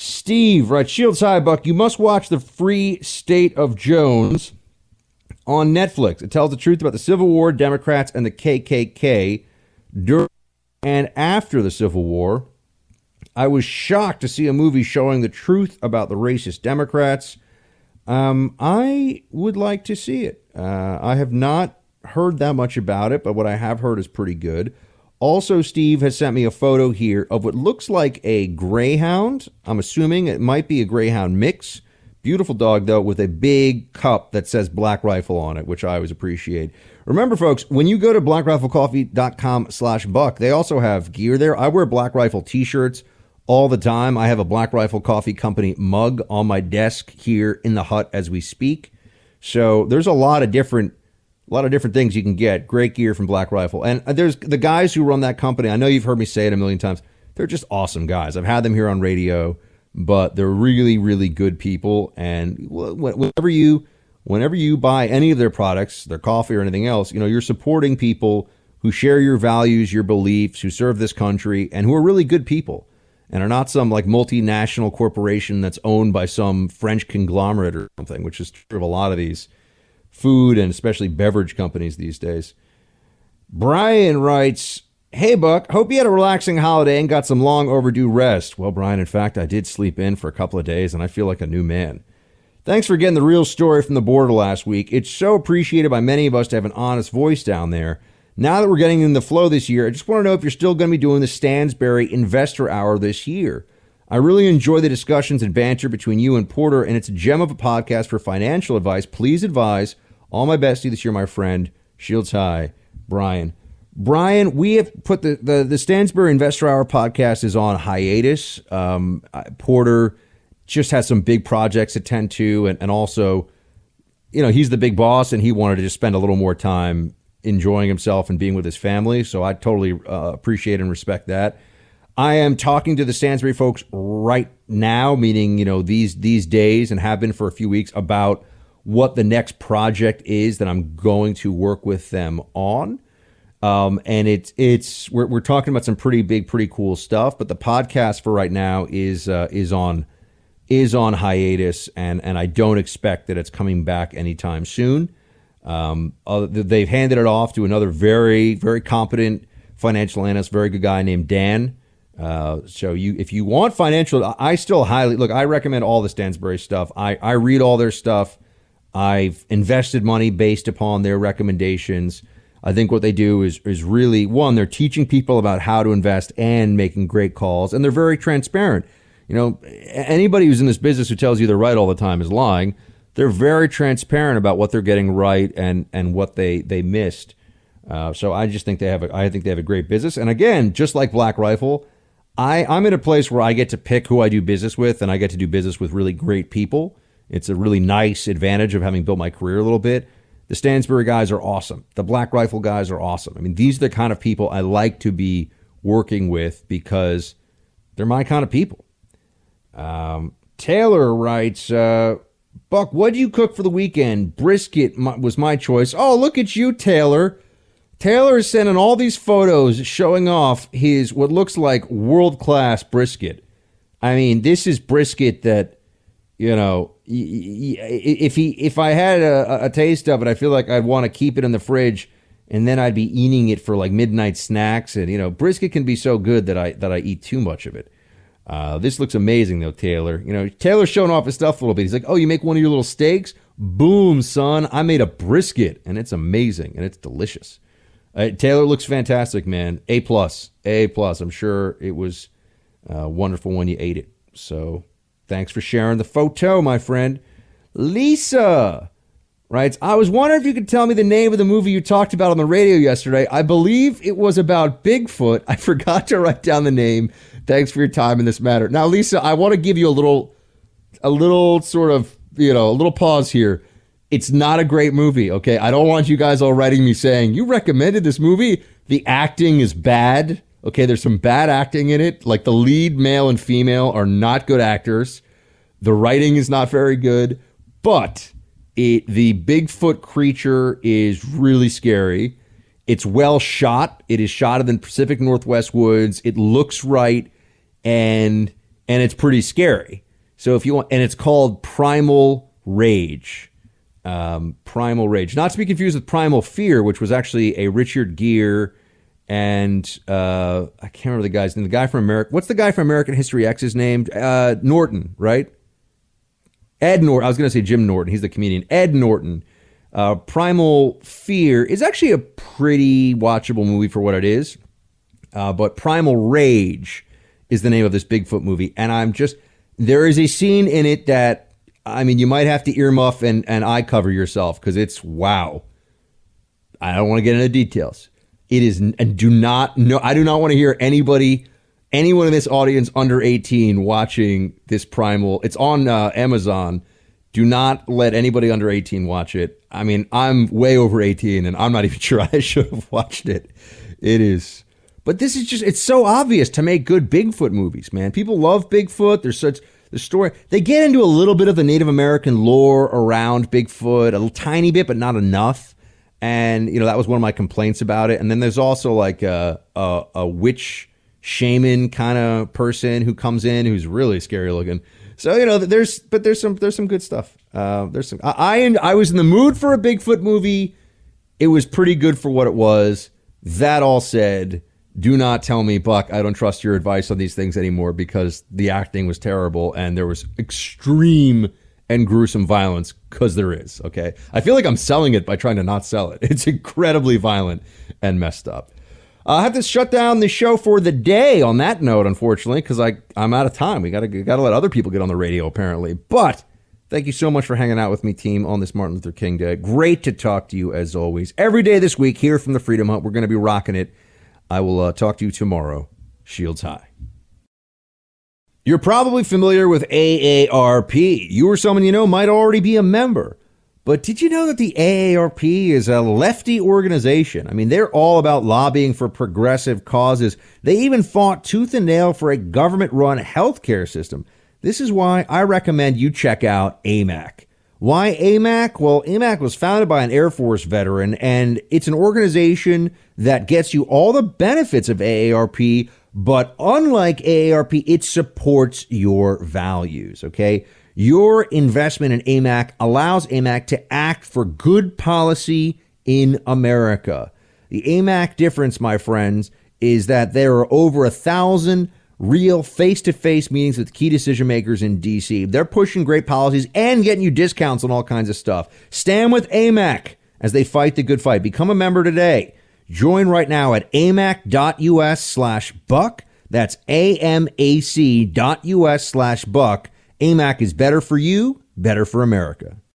Steve, right? Shields High Buck, you must watch The Free State of Jones on Netflix. It tells the truth about the Civil War, Democrats, and the KKK during and after the Civil War. I was shocked to see a movie showing the truth about the racist Democrats. Um, I would like to see it. Uh, I have not heard that much about it, but what I have heard is pretty good. Also, Steve has sent me a photo here of what looks like a greyhound. I'm assuming it might be a greyhound mix. Beautiful dog, though, with a big cup that says Black Rifle on it, which I always appreciate. Remember, folks, when you go to blackriflecoffee.com slash buck, they also have gear there. I wear Black Rifle t-shirts all the time. I have a Black Rifle Coffee Company mug on my desk here in the hut as we speak. So there's a lot of different a lot of different things you can get. Great gear from Black Rifle. And there's the guys who run that company. I know you've heard me say it a million times. They're just awesome guys. I've had them here on radio, but they're really, really good people. And whenever you, whenever you buy any of their products, their coffee or anything else, you know, you're supporting people who share your values, your beliefs, who serve this country, and who are really good people and are not some like multinational corporation that's owned by some French conglomerate or something, which is true of a lot of these food and especially beverage companies these days. Brian writes, Hey, Buck, hope you had a relaxing holiday and got some long overdue rest. Well, Brian, in fact, I did sleep in for a couple of days and I feel like a new man. Thanks for getting the real story from the border last week. It's so appreciated by many of us to have an honest voice down there. Now that we're getting in the flow this year, I just want to know if you're still going to be doing the Stansberry Investor Hour this year. I really enjoy the discussions and banter between you and Porter, and it's a gem of a podcast for financial advice. Please advise all my bestie this year, my friend, Shields High, Brian. Brian, we have put the, the, the Stansberry Investor Hour podcast is on hiatus. Um, Porter just has some big projects to tend to, and, and also, you know, he's the big boss and he wanted to just spend a little more time enjoying himself and being with his family. So I totally uh, appreciate and respect that. I am talking to the Stansberry folks right now, meaning you know these these days, and have been for a few weeks about what the next project is that I'm going to work with them on. Um, and it's it's we're, we're talking about some pretty big, pretty cool stuff. But the podcast for right now is uh, is on is on hiatus, and and I don't expect that it's coming back anytime soon. Um, uh, they've handed it off to another very very competent financial analyst, very good guy named Dan. Uh, so you, if you want financial, I still highly look. I recommend all the Stansberry stuff. I I read all their stuff. I've invested money based upon their recommendations. I think what they do is is really one. They're teaching people about how to invest and making great calls, and they're very transparent. You know, anybody who's in this business who tells you they're right all the time is lying. They're very transparent about what they're getting right and and what they they missed. Uh, so I just think they have a, I think they have a great business. And again, just like Black Rifle, I, I'm in a place where I get to pick who I do business with, and I get to do business with really great people. It's a really nice advantage of having built my career a little bit. The Stansberry guys are awesome. The Black Rifle guys are awesome. I mean, these are the kind of people I like to be working with because they're my kind of people. Um, Taylor writes, uh, Buck, what do you cook for the weekend? Brisket was my choice. Oh, look at you, Taylor. Taylor is sending all these photos showing off his what looks like world class brisket. I mean, this is brisket that you know. If he if I had a, a taste of it, I feel like I'd want to keep it in the fridge, and then I'd be eating it for like midnight snacks. And you know, brisket can be so good that I that I eat too much of it. Uh, this looks amazing though, Taylor. You know, Taylor's showing off his stuff a little bit. He's like, "Oh, you make one of your little steaks? Boom, son! I made a brisket, and it's amazing and it's delicious." Uh, Taylor looks fantastic, man. A plus, A plus. I'm sure it was uh, wonderful when you ate it. So thanks for sharing the photo, my friend. Lisa writes, I was wondering if you could tell me the name of the movie you talked about on the radio yesterday. I believe it was about Bigfoot. *laughs* I forgot to write down the name. Thanks for your time in this matter. Now, Lisa, I want to give you a little, a little sort of, you know, a little pause here. It's not a great movie, okay? I don't want you guys all writing me saying, you recommended this movie. The acting is bad. Okay, there's some bad acting in it. Like the lead male and female are not good actors. The writing is not very good, but it, the Bigfoot creature is really scary. It's well shot. It is shot in the Pacific Northwest woods. It looks right and and it's pretty scary. So if you want and it's called Primal Rage um, Primal Rage. Not to be confused with Primal Fear, which was actually a Richard Gere and uh, I can't remember the guy's name. The guy from America. What's the guy from American History X's name? Uh, Norton, right? Ed Norton. I was going to say Jim Norton. He's the comedian. Ed Norton. Uh, Primal Fear is actually a pretty watchable movie for what it is. Uh, but Primal Rage is the name of this Bigfoot movie. And I'm just, there is a scene in it that I mean, you might have to earmuff and, and eye cover yourself because it's wow. I don't want to get into details. It is, and do not, no, I do not want to hear anybody, anyone in this audience under 18 watching this primal. It's on uh, Amazon. Do not let anybody under 18 watch it. I mean, I'm way over 18 and I'm not even *laughs* sure I should have watched it. It is, but this is just, it's so obvious to make good Bigfoot movies, man. People love Bigfoot. There's such, the story they get into a little bit of the Native American lore around Bigfoot, a tiny bit, but not enough. And you know that was one of my complaints about it. And then there's also like a a, a witch shaman kind of person who comes in who's really scary looking. So you know there's but there's some there's some good stuff. Uh, there's some I, I I was in the mood for a Bigfoot movie. It was pretty good for what it was. That all said, do not tell me, Buck, I don't trust your advice on these things anymore because the acting was terrible and there was extreme and gruesome violence because there is. Okay. I feel like I'm selling it by trying to not sell it. *laughs* It's incredibly violent and messed up. I have to shut down the show for the day on that note, unfortunately, because I I'm out of time. We gotta gotta let other people get on the radio apparently. But thank you so much for hanging out with me, team, on this Martin Luther King Day. Great to talk to you as always. Every day this week here from the Freedom Hut, we're gonna be rocking it I will uh, talk to you tomorrow. Shields high. You're probably familiar with AARP. You or someone you know might already be a member. But did you know that the AARP is a lefty organization? I mean, they're all about lobbying for progressive causes. They even fought tooth and nail for a government run healthcare system. This is why I recommend you check out AMAC. Why AMAC? Well, AMAC was founded by an Air Force veteran, and it's an organization that gets you all the benefits of AARP, but unlike AARP, it supports your values, okay? Your investment in AMAC allows AMAC to act for good policy in America. The AMAC difference, my friends, is that there are over a thousand real face to face meetings with key decision makers in DC. They're pushing great policies and getting you discounts on all kinds of stuff. Stand with AMAC as they fight the good fight. Become a member today. Join right now at amac.us slash buck. That's amac.us slash buck AMAC is better for you, better for America.